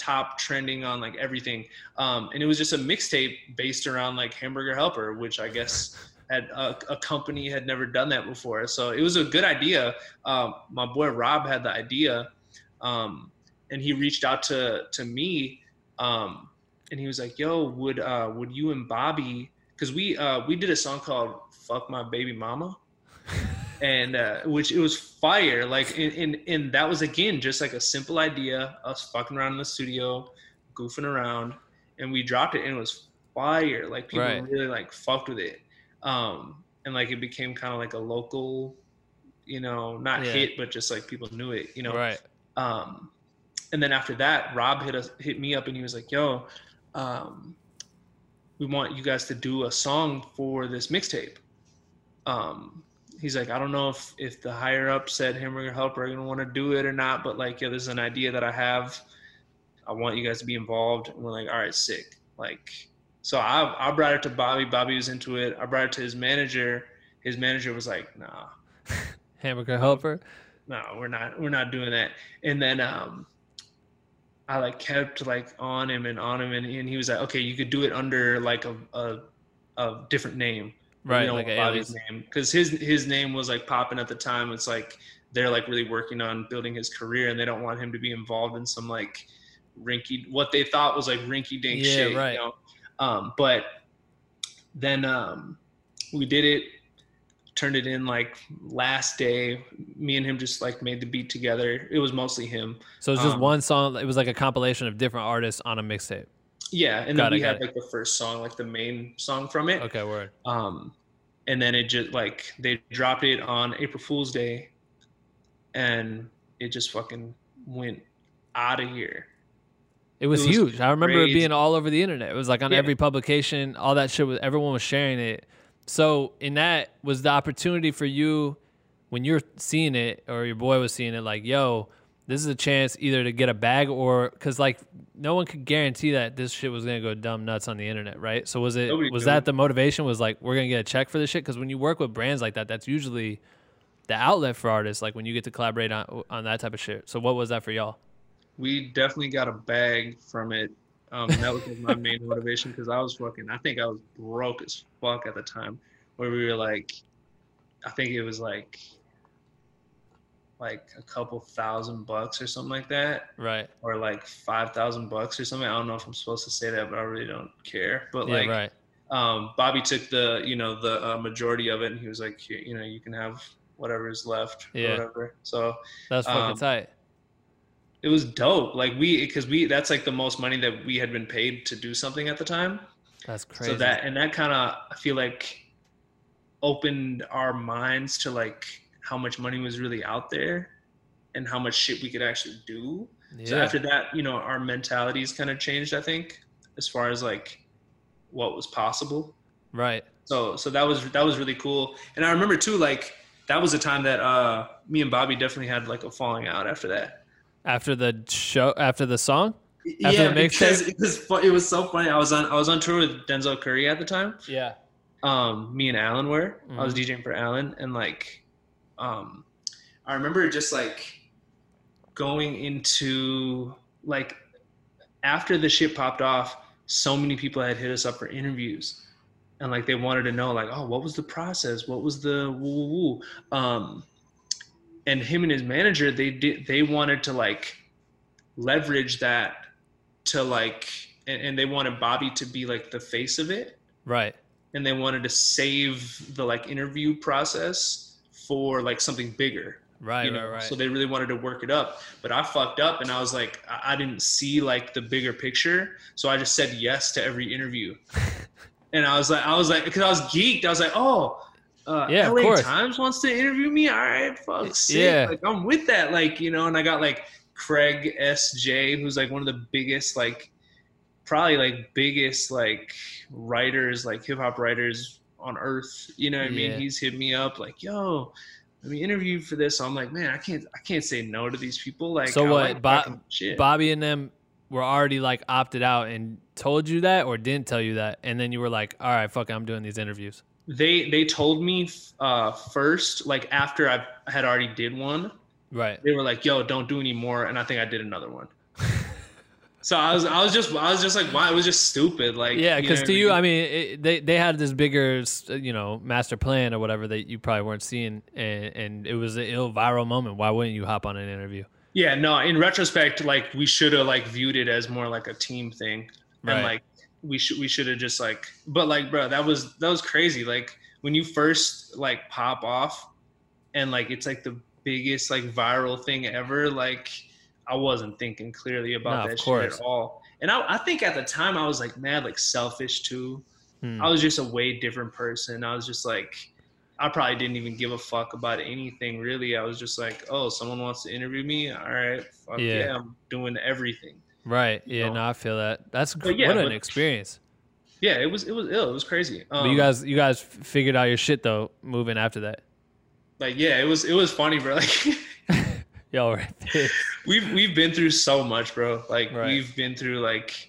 top trending on like everything. Um and it was just a mixtape based around like hamburger helper which i guess had a, a company had never done that before. So it was a good idea. Um my boy rob had the idea um and he reached out to to me um and he was like yo would uh would you and bobby because we uh we did a song called "Fuck My Baby Mama," and uh, which it was fire. Like, and, and and that was again just like a simple idea, us fucking around in the studio, goofing around, and we dropped it, and it was fire. Like people Right. really like fucked with it, um, and like it became kind of like a local, you know, not Yeah. hit, but just like people knew it, you know right. um, and then after that, Rob hit us, hit me up, and he was like, "Yo, um, we want you guys to do a song for this mixtape." Um, he's like, "I don't know if if the higher up said Hamburger Helper are gonna want to do it or not, but like, yeah, this is an idea that I have. I want you guys to be involved." And we're like, "All right, sick." Like, so I I brought it to Bobby. Bobby was into it. I brought it to his manager. His manager was like, "Nah." (laughs) Hamburger helper. no, we're not we're not doing that. And then um I like kept like on him and on him and, and he was like, okay, you could do it under like a a, a different name. Right. don't Like Bobby's name. Because his his name was like popping at the time. It's like they're like really working on building his career and they don't want him to be involved in some like rinky what they thought was like rinky dink Yeah, shit. right. You know? Um but then um we did it turned it in like last day me and him just like made the beat together it was mostly him So it's just Um, one song. It was like a compilation of different artists on a mixtape. Yeah and Got then it, we had it. like the first song like the main song from it Okay, word. um and then it just like they dropped it on april fool's day and it just fucking went out of here It was, It was huge. I remember it being all over the internet. It was like on Yeah. every publication, all that shit was everyone was sharing it. So in that was the opportunity for you when you're seeing it or your boy was seeing it like, yo, this is a chance either to get a bag or because like no one could guarantee that this shit was gonna go dumb nuts on the internet, right? So was it Nobody was that the motivation? Was like we're gonna get a check for this shit? Because when you work with brands like that, that's usually the outlet for artists. Like when you get to collaborate on on that type of shit. So what was that for y'all? we definitely got a bag from it. Um, that was my main motivation because I was fucking. I think I was broke as fuck at the time, where we were like, I think it was like, like a couple thousand bucks or something like that, Right. or like five thousand bucks or something. I don't know if I'm supposed to say that, but I really don't care. But Yeah. like, right. um, Bobby took the you know the uh, majority of it, and he was like, you know, you can have whatever is left, or Yeah. whatever. So That's fucking um, tight. it was dope. Like we, because we, that's like the most money that we had been paid to do something at the time. That's crazy. So that, and that kind of, I feel like, opened our minds to like how much money was really out there, and how much shit we could actually do. So after that, you know, our mentalities kind of changed. I think as far as like what was possible. right. So so that was that was really cool. And I remember too, like that was a time that uh me and Bobby definitely had like a falling out after that. After the show, after the song. After yeah, because it was, fu- it was so funny. I was on I was on tour with Denzel Curry at the time. Yeah. Um, me and Allan were. I was Mm-hmm. DJing for Allan, and like, um, I remember just like going into like after the shit popped off. So many people had hit us up for interviews, and like they wanted to know like, oh, what was the process? What was the woo woo woo? Um, and him and his manager, they did they wanted to like leverage that to like and, and they wanted Bobby to be like the face of it Right. and they wanted to save the like interview process for like something bigger Right. you know right. Right. so they really wanted to work it up but i fucked up and i was like I, I didn't see like the bigger picture so i just said yes to every interview (laughs) and i was like i was like because i was geeked i was like oh uh, Yeah, of LA course. Times wants to interview me. All right, fuck, sick. Yeah. Like I'm with that. Like you know, and I got like Craig S.J., who's like one of the biggest, like probably like biggest like writers, like hip hop writers on earth. You know what I mean? He's hit me up like, yo, let me interview for this. So I'm like, man, I can't, I can't say no to these people. Like, So I what, like. Bobby and them were already like opted out and told you that or didn't tell you that, and then you were like, "All right, fuck, it, I'm doing these interviews." they they told me uh, first, like after I had already did one, Right. they were like, "Yo, don't do any more," and I think I did another one. So I was, I was just, I was just like, "Why?" It was just stupid. Like, Yeah, because to you. I mean, it, they they had this bigger, you know, master plan or whatever that you probably weren't seeing, and, and it was an ill viral moment. Why wouldn't you hop on an interview? Yeah, no. In retrospect, like we should have like viewed it as more like a team thing, Right. and like we should we should have just like. But like, bro, that was that was crazy. Like when you first like pop off, and like it's like the biggest like viral thing ever. Like I wasn't thinking clearly about No, that shit at all. And I, I think at the time I was like mad like selfish too. Hmm. I was just a way different person. I was just like, I probably didn't even give a fuck about anything really. I was just like, oh, someone wants to interview me. All right, fuck Yeah. yeah, I'm doing everything. Right. Yeah. know. No, I feel that. That's But yeah, what an but- experience. Yeah, it was it was ill. It was crazy. Um, But you guys, you guys figured out your shit though. Moving after that, like, yeah, it was it was funny, bro. (laughs) Like, (laughs) y'all were. We've we've been through so much, bro. Like, Right. we've been through like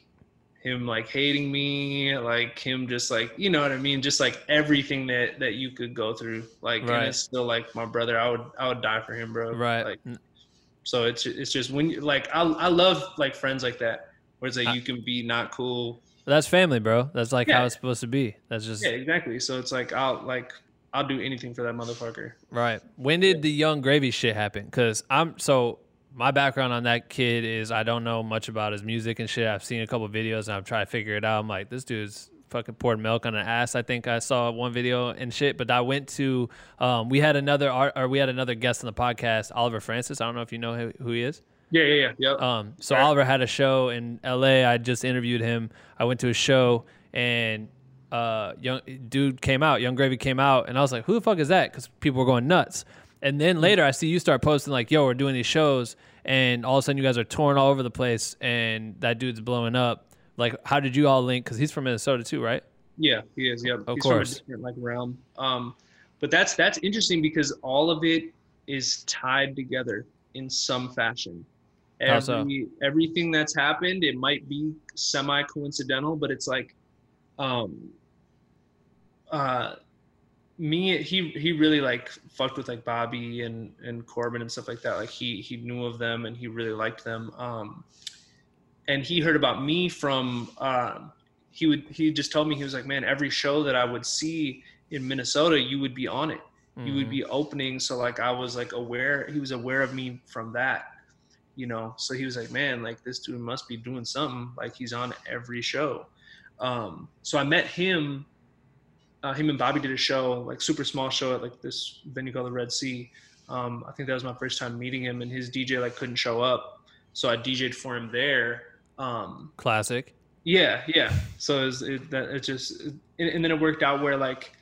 him like hating me, like him just like you know what I mean, just like everything that that you could go through. Like, Right. and it's still like my brother. I would I would die for him, bro. right. Like, So it's it's just when you like I I love like friends like that where it's like you can be not cool. That's family, bro. That's like how it's supposed to be. That's just Yeah, exactly. So it's like I'll like I'll do anything for that motherfucker. Right. When did the Yung Gravy shit happen? Because I'm so my background on that kid is I don't know much about his music and shit. I've seen a couple videos and I'm trying to figure it out. I'm like, this dude's fucking poured milk on an ass. I think I saw one video and shit. But I went to um, we had another art or we had another guest on the podcast, Oliver Francis. I don't know if you know who, who he is. Yeah, yeah, yeah. Yep. Um, so Right. Oliver had a show in L.A. I just interviewed him. I went to his show and uh, young dude came out. Yung Gravy came out, and I was like, "Who the fuck is that?" Because people were going nuts. And then later, I see you start posting like, "Yo, we're doing these shows," and all of a sudden, you guys are touring all over the place, and that dude's blowing up. Like, how did you all link? Because he's from Minnesota too, right? Yeah, he is. Yep. Of He's course. from a different like realm. Um, but that's that's interesting because all of it is tied together in some fashion. How so? Everything that's happened, it might be semi coincidental, but it's like, um, uh, me he he really like fucked with like Bobby and and Corbin and stuff like that. Like he he knew of them and he really liked them. Um, and he heard about me from um, he would he just told me he was like, man, every show that I would see in Minnesota, you would be on it. You would be opening. So like I was like aware. He was aware of me from that. You know, so he was like, man, like this dude must be doing something. Like he's on every show. Um, so I met him uh, him and Bobby did a show, like super small show at like this venue called the Red Sea. Um, I think that was my first time meeting him, and his DJ like couldn't show up, so I DJ'd for him there. Um, Classic. yeah, yeah. So it, was, it that it just and, and then it worked out where like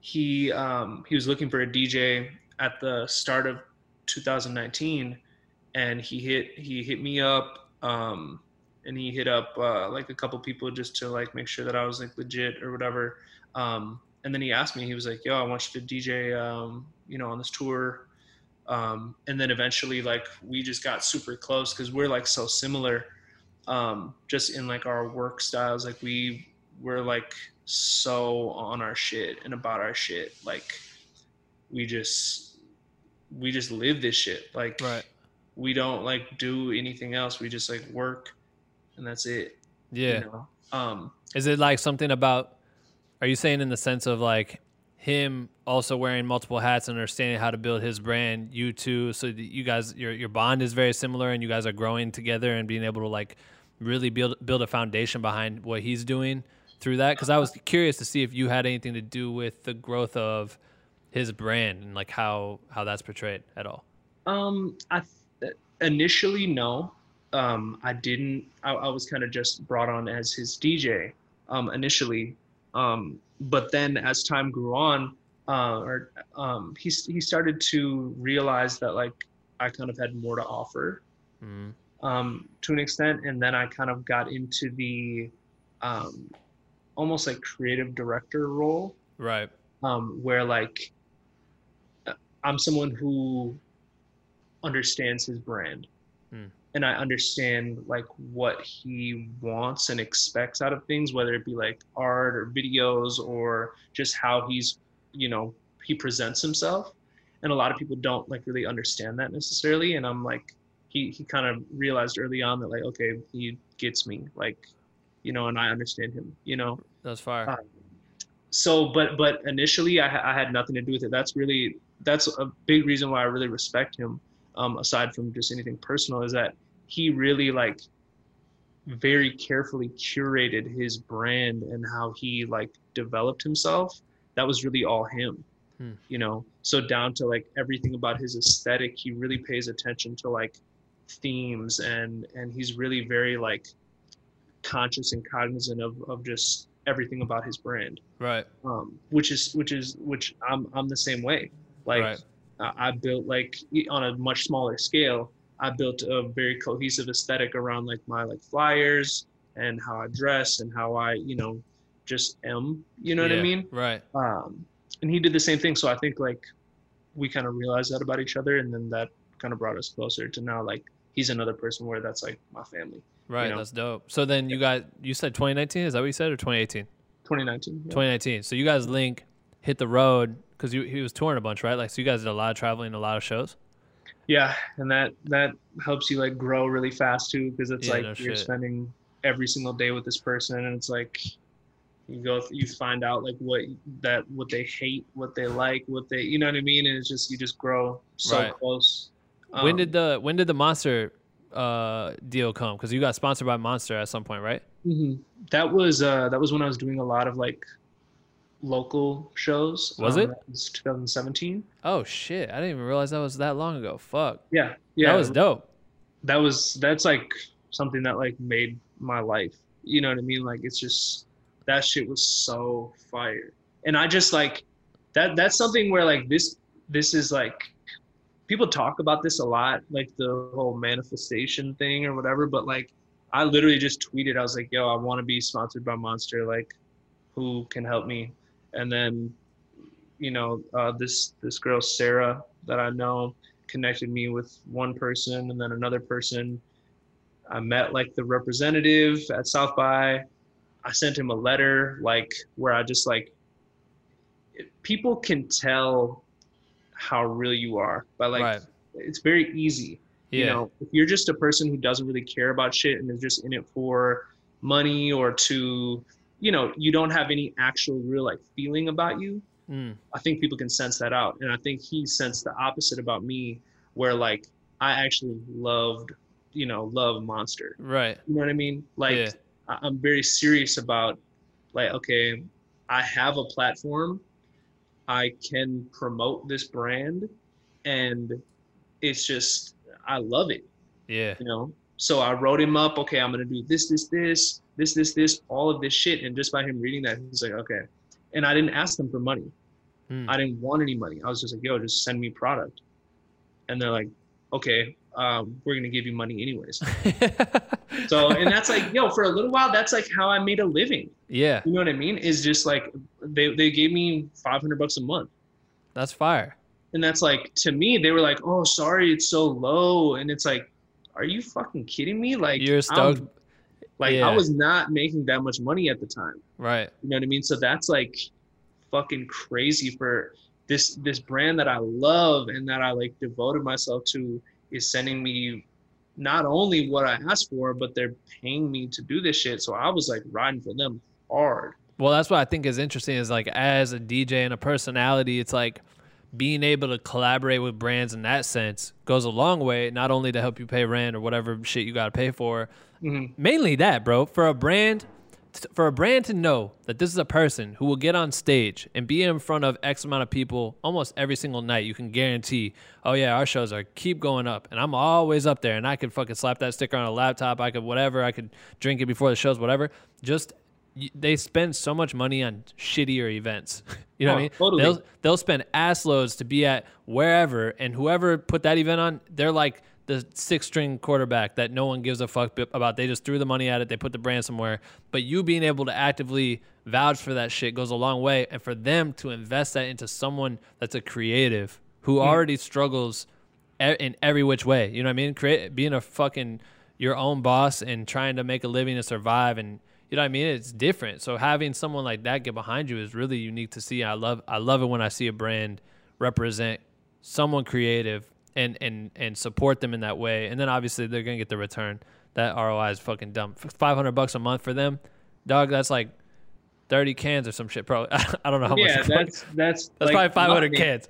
he um, he was looking for a DJ at the start of 2019, and he hit he hit me up. Um, and he hit up uh, like a couple people just to like make sure that I was like legit or whatever. Um, and then he asked me, he was like, "Yo, I want you to DJ, um, you know, on this tour." Um, and then eventually, like, we just got super close because we're like so similar, um, just in like our work styles. Like, we we're like so on our shit and about our shit. Like, we just we just live this shit. Like, Right. we don't like do anything else. We just like work, and that's it. you Yeah. know? Um, Is it like something about? Are you saying in the sense of like him also wearing multiple hats and understanding how to build his brand? You too, so you guys, your your bond is very similar, and you guys are growing together and being able to like really build build a foundation behind what he's doing through that. Because I was curious to see if you had anything to do with the growth of his brand and like how how that's portrayed at all. Um, I th- initially no. Um, I didn't. I, I was kind of just brought on as his DJ um, initially, um, but then as time grew on, uh, or um, he he started to realize that like I kind of had more to offer Mm. um, to an extent, and then I kind of got into the um, almost like creative director role Right. um, where like uh, I'm someone who understands his brand Hmm. And I understand like what he wants and expects out of things, whether it be like art or videos or just how he's, you know, he presents himself. And a lot of people don't like really understand that necessarily. And I'm like, he, he kind of realized early on that like, okay, he gets me like, you know, and I understand him, you know? That's fire. Uh, so but but initially I, I had nothing to do with it that's really that's a big reason why i really respect him um, aside from just anything personal is that he really like very carefully curated his brand and how he like developed himself that was really all him Hmm. you know so down to like everything about his aesthetic he really pays attention to like themes and and he's really very like conscious and cognizant of of just everything about his brand right. um, which is which is which I'm I'm the same way. Like Right. I, I built like on a much smaller scale. I built a very cohesive aesthetic around like my like flyers and how I dress and how I you know just am. You know what I mean? Right. Um, and he did the same thing. So I think like we kind of realized that about each other, and then that kind of brought us closer to now like he's another person where that's like my family. Right. know? That's dope. So then you got you said 2019. Is that what you said or 2018? 2019. yeah. 2019. So you guys link, hit the road because he was touring a bunch, right? Like so you guys did a lot of traveling, a lot of shows. Yeah and that that helps you like grow really fast too because it's Yeah, like no you're shit. spending every single day with this person and it's like you go you find out like what that what they hate what they like what they you know what i mean and it's just you just grow so Right. close when Um, did the when did the Monster uh, deal come? Because you got sponsored by Monster at some point, right? mm-hmm. that was uh that was when i was doing a lot of like local shows Was Um, it? that was 2017 Oh shit! I didn't even realize that was that long ago. Fuck. yeah yeah That was dope. that was that's like something that like made my life you know what i mean like it's just that shit was so fire and i just like that that's something where like this this is like people talk about this a lot like the whole manifestation thing or whatever but like i literally just tweeted i was like yo i want to be sponsored by monster like who can help me and then you know uh, this this girl sarah that i know connected me with one person and then another person I met like the representative at South by. I sent him a letter like where I just like people can tell how real you are by like Right. it's very easy. Yeah. You know, if you're just a person who doesn't really care about shit and is just in it for money or to, you know, you don't have any actual real like feeling about you, Mm. I think people can sense that out. And I think he sensed the opposite about me, where like I actually loved, you know, love Monster. Right. You know what I mean? Like Yeah. I- I'm very serious about like, okay, I have a platform. I can promote this brand and it's just I love it Yeah. you know so i wrote him up okay i'm gonna do this this this this this this all of this shit. And just by him reading that he's like okay. And i didn't ask them for money. Hmm. i didn't want any money. I was just like yo just send me product. And they're like okay um, we're gonna give you money anyways. (laughs) So and that's like yo for a little while that's like how i made a living. Yeah. you know what i mean? Is just like they, they gave me 500 bucks a month. That's fire. and that's like to me they were like oh sorry it's so low. And it's like are you fucking kidding me? Like You're I'm- stoked. Like Yeah. i was not making that much money at the time Right. you know what i mean so that's like fucking crazy for this this brand that i love and that i like devoted myself to is sending me not only what i asked for but they're paying me to do this shit so i was like riding for them hard Well, that's what I think is interesting is like as a DJ and a personality, it's like being able to collaborate with brands in that sense goes a long way, not only to help you pay rent or whatever shit you got to pay for. Mhm. Mainly that, bro. For a brand for a brand to know that this is a person who will get on stage and be in front of X amount of people almost every single night, you can guarantee, oh yeah, our shows are keep going up, and I'm always up there, and I could fucking slap that sticker on a laptop, I could whatever, I could drink it before the shows, whatever. Just they spend so much money on shittier events. (laughs) you know what I Oh, mean? totally. They'll they'll spend ass loads to be at wherever, and whoever put that event on, they're like the six string quarterback that no one gives a fuck about. They just threw the money at it. They put the brand somewhere. But you being able to actively vouch for that shit goes a long way. And for them to invest that into someone that's a creative who mm-hmm. already struggles in every which way. You know what I mean? Create being a fucking your own boss and trying to make a living and survive and you know what I mean? It's different. So having someone like that get behind you is really unique to see. I love I love it when I see a brand represent someone creative and and and support them in that way. And then obviously they're gonna get the return. That ROI is fucking dumb. Five hundred bucks a month for them, dog. That's like thirty cans or some shit. Probably (laughs) I don't know how yeah much. that's that's that's like probably five hundred cans.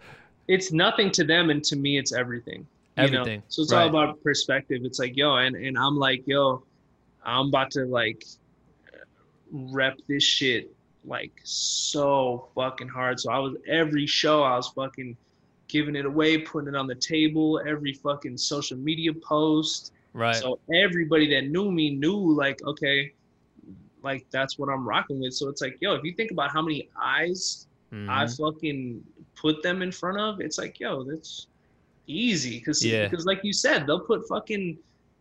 it's nothing to them and to me it's everything you know? Everything, so it's right. all about perspective it's like yo and, and i'm like yo i'm about to like rep this shit like so fucking hard so i was every show i was fucking giving it away putting it on the table every fucking social media post Right. so everybody that knew me knew like okay like that's what i'm rocking with so it's like yo if you think about how many eyes Mhm. I fucking put them in front of, it's like, yo, that's easy. Cause, Yeah. because like you said, they'll put fucking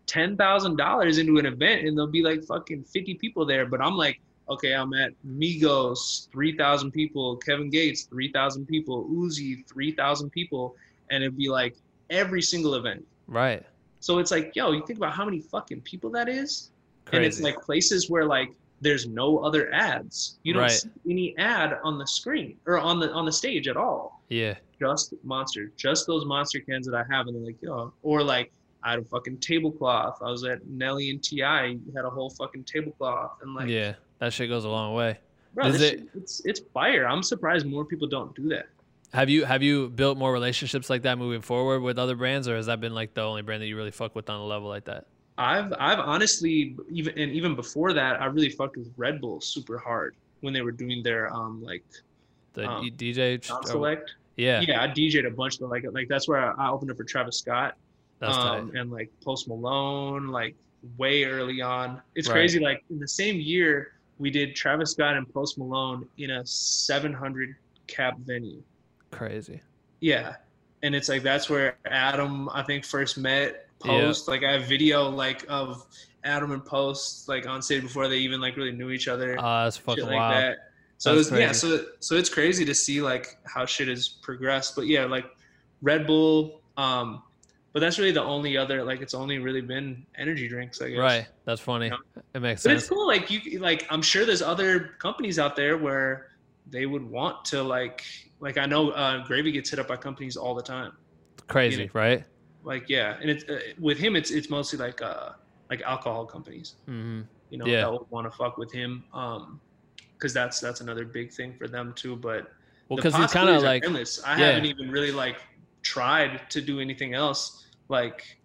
ten thousand dollars into an event and there'll be like fucking fifty people there. But I'm like, okay, I'm at Migos, three thousand people, Kevin Gates, three thousand people, Uzi, three thousand people, and it'd be like every single event. right. So it's like, yo, you think about how many fucking people that is, Crazy. and it's like places where like there's no other ads. You don't Right. see any ad on the screen or on the on the stage at all. Yeah. Just monster, just those monster cans that I have, and they're like, yo, or like I had a fucking tablecloth. I was at Nelly and T.I., had a whole fucking tablecloth, and like, yeah. That shit goes a long way. bro, Is it- shit, it's it's fire. I'm surprised more people don't do that. Have you have you built more relationships like that moving forward with other brands, or has that been like the only brand that you really fuck with on a level like that? I've I've honestly even and even before that, I really fucked with Red Bull super hard when they were doing their um like The Um, DJ, select. yeah, yeah, I DJ'd a bunch, but like like that's where I, I opened up for Travis Scott, that's um, tight. and like Post Malone, like way early on. It's Right. crazy. Like in the same year, we did Travis Scott and Post Malone in a 700 cap venue. Crazy. Yeah, and it's like that's where Adam I think first met Post. Like I have video like of Adam and Post like on stage before they even like really knew each other Ah, that's fucking like wild. that. So was, yeah, so so it's crazy to see like how shit has progressed. But yeah, like Red Bull, um, but that's really the only other like it's only really been energy drinks, I guess. Right. That's funny. Yeah. It makes But sense. But it's cool. Like you, like I'm sure there's other companies out there where they would want to like, like I know uh, Gravy gets hit up by companies all the time. Crazy, you know. right? Like yeah, and it's uh, with him, it's it's mostly like uh like alcohol companies. hmm You know, Yeah. that would want to fuck with him. Um, because that's that's another big thing for them too. But Well, because he's kind of like, endless. I yeah. haven't even really like tried to do anything else. Like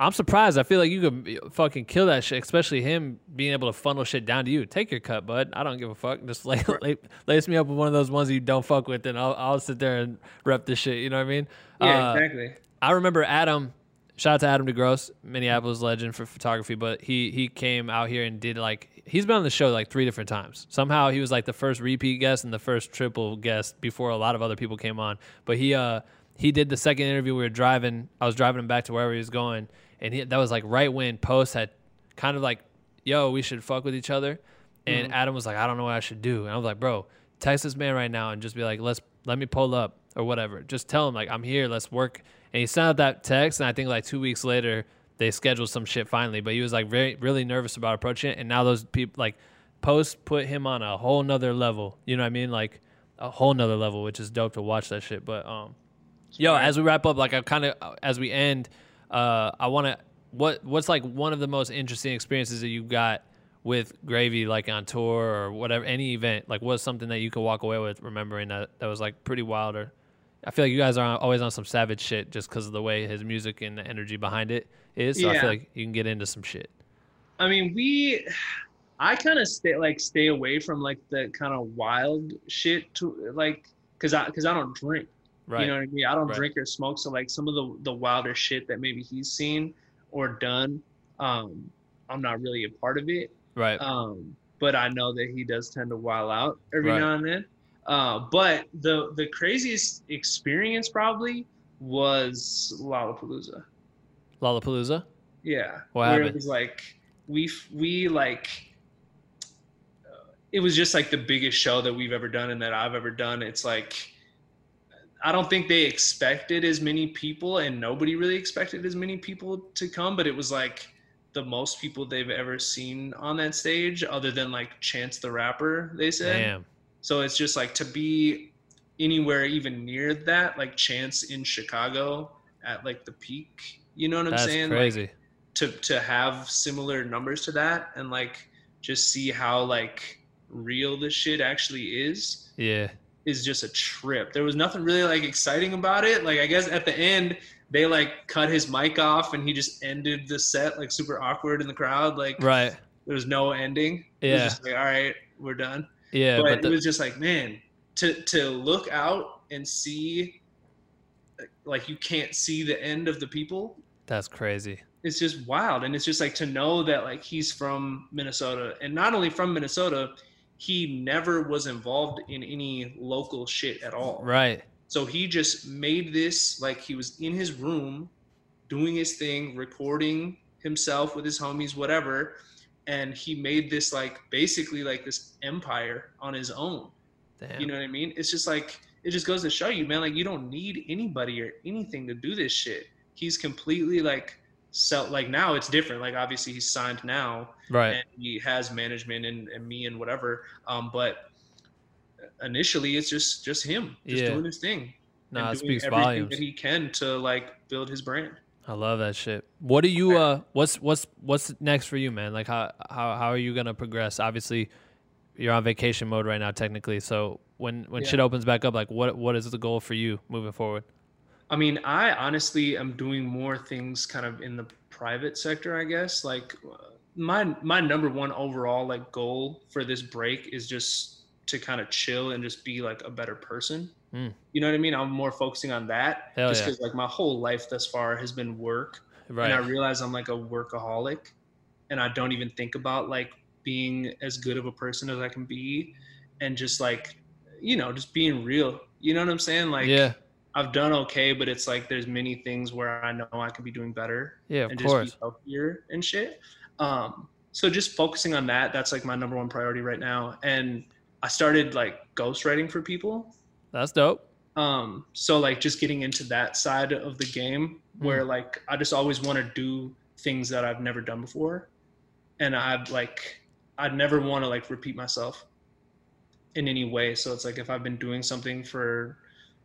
I'm surprised. I feel like you could fucking kill that shit, especially him being able to funnel shit down to you. Take your cut, bud. I don't give a fuck. Just (laughs) like la- lace me up with one of those ones you don't fuck with, and I'll I'll sit there and rep this shit. You know what I mean? yeah, Uh, exactly. I remember Adam. Shout out to Adam DeGross, Minneapolis legend for photography. But he he came out here and did like he's been on the show like three different times. Somehow he was like the first repeat guest and the first triple guest before a lot of other people came on. But he uh he did the second interview. We were driving. I was driving him back to wherever he was going, and he, that was like right when Post had kind of like, "Yo, we should fuck with each other," and Adam was like, "I don't know what I should do," and I was like, "Bro, text this man right now and just be like, let's let me pull up or whatever. Just tell him like I'm here. Let's work." And he sent out that text, and I think like two weeks later they scheduled some shit finally. But he was like very really nervous about approaching it, and now those people like Post put him on a whole nother level. You know what I mean? Like a whole nother level, which is dope to watch that shit. But um, yo, as we wrap up, like I kind of as we end, uh, I want to what what's like one of the most interesting experiences that you got with Gravy, like on tour or whatever, any event. Like, what's something that you could walk away with remembering that that was like pretty wild? Or I feel like you guys are always on some savage shit just because of the way his music and the energy behind it is. So I feel like you can get into some shit. I mean, we, I kind of stay like stay away from like the kind of wild shit to like, cause I cause I don't drink. Right. You know what I mean? I don't Right. drink or smoke. So like some of the the wilder shit that maybe he's seen or done, um, I'm not really a part of it. right. Um, but I know that he does tend to wild out every Right. now and then. Uh, but the the craziest experience probably was Lollapalooza. Lollapalooza. Yeah. What where happened? It was like we we like uh, it was just like the biggest show that we've ever done and that I've ever done. It's like I don't think they expected as many people and nobody really expected as many people to come, but it was like the most people they've ever seen on that stage other than like Chance the Rapper, they said. Damn. So it's just like to be anywhere even near that, like Chance in Chicago at like the peak. You know what I'm That's saying? Like, crazy. to to have similar numbers to that and like just see how like real this shit actually is yeah. Is just a trip. There was nothing really like exciting about it. Like I guess at the end they like cut his mic off and he just ended the set like super awkward in the crowd. Like Right. there was no ending. Yeah. like all right, we're done Yeah. but, But, the, it was just like man to to look out and see like you can't see the end of the people that's crazy. it's just wild and it's just like to know that like he's from minnesota and not only from minnesota he never was involved in any local shit at all Right. so he just made this like he was in his room doing his thing, recording himself with his homies, whatever. And he made this like basically like this empire on his own. Damn. You know what I mean? It's just like it just goes to show you, man, like you don't need anybody or anything to do this shit. He's completely like self like now it's different. Like obviously he's signed now right. and he has management and, and me and whatever. Um, but initially, it's just just him, just Yeah. doing his thing. Nah, and it doing speaks everything volumes. that he can to like build his brand. I love that shit. What do you uh what's what's what's next for you, man? Like how how how are you gonna progress? Obviously you're on vacation mode right now technically. So when when Yeah. shit opens back up, like what what is the goal for you moving forward? I mean, I honestly am doing more things kind of in the private sector, I guess. Like my my number one overall like goal for this break is just to kind of chill and just be like a better person. Mm. You know what I mean? I'm more focusing on that Hell just yeah. because like my whole life thus far has been work. Right. and I realize I'm like a workaholic, and I don't even think about like being as good of a person as I can be, and just like, you know, just being real. You know what I'm saying? Like, yeah. I've done okay, but it's like there's many things where I know I could be doing better Yeah, of and course. just be healthier and shit. Um, so just focusing on that, that's like my number one priority right now. And I started like ghostwriting for people. That's dope. Um, so like just getting into that side of the game where like I just always want to do things that I've never done before, and I've like I'd never want to like repeat myself in any way. So it's like if I've been doing something for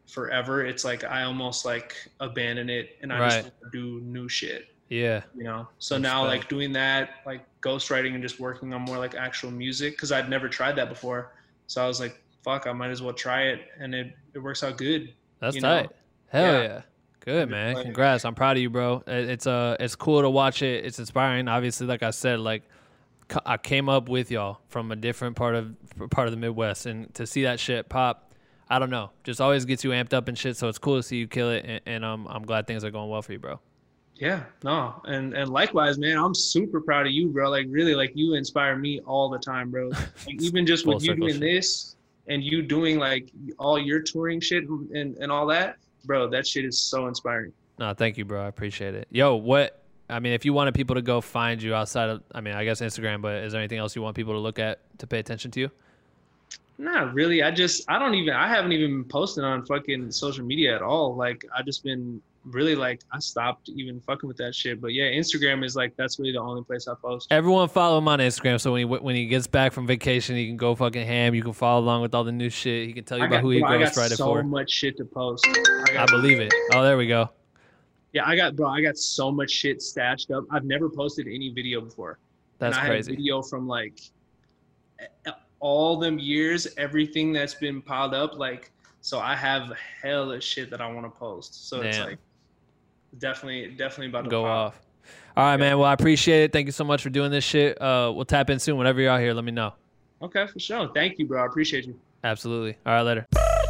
forever, it's like I almost like abandon it and I Right. just do new shit Yeah. you know so now Respect. like doing that like ghostwriting and just working on more like actual music because i'd never tried that before so i was like fuck i might as well try it and it, it works out good That's you know? tight. Hell yeah. Yeah. Good man. like- Congrats. I'm proud of you, bro. It's uh it's cool to watch it. It's inspiring. Obviously, like I said, like I came up with y'all from a different part of part of the Midwest, and to see that shit pop, I don't know, just always gets you amped up and shit. So it's cool to see you kill it, and, and um, I'm glad things are going well for you, bro. yeah no and and likewise man i'm super proud of you bro like really like you inspire me all the time bro (laughs) like even just with you doing shit. this and you doing like all your touring shit and and all that bro that shit is so inspiring No, thank you, bro. I appreciate it. Yo, what? I mean, if you wanted people to go find you outside of, I mean, I guess Instagram, but is there anything else you want people to look at to pay attention to you? Not really. I just I don't even I haven't even been posting on fucking social media at all. Like I just been really like I stopped even fucking with that shit. But yeah, Instagram is like that's really the only place I post. Everyone follow him on Instagram, so when he when he gets back from vacation, he can go fucking ham. You can follow along with all the new shit. He can tell you I about got, who he bro, got ghostwrited so for. much shit to post. I, I believe it. Oh, there we go. yeah, I got bro, I got so much shit stashed up. I've never posted any video before. That's and I crazy. had a video from like all them years, everything that's been piled up. Like, so I have hell of shit that I want to post. So it's like definitely, definitely about to Go pop. off. All right, man. Well, I appreciate it. Thank you so much for doing this shit. Uh, we'll tap in soon. Whenever you're out here, let me know. Okay, for sure. Thank you, bro. I appreciate you. Absolutely. All right, later.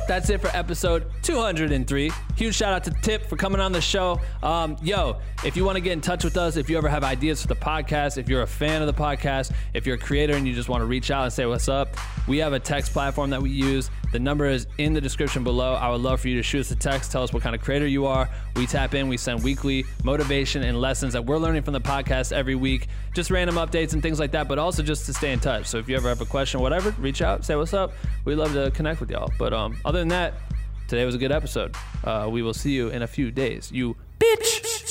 That's it for episode 203. Huge shout out to Tip for coming on the show. Um, yo, if you want to get in touch with us, if you ever have ideas for the podcast, if you're a fan of the podcast, if you're a creator and you just want to reach out and say what's up, we have a text platform that we use. The number is in the description below. I would love for you to shoot us a text, tell us what kind of creator you are. We tap in, we send weekly motivation and lessons that we're learning from the podcast every week, just random updates and things like that, but also just to stay in touch. So if you ever have a question, whatever, reach out, say what's up. We love to connect with y'all. But um, other than that, today was a good episode. Uh, we will see you in a few days. You bitch.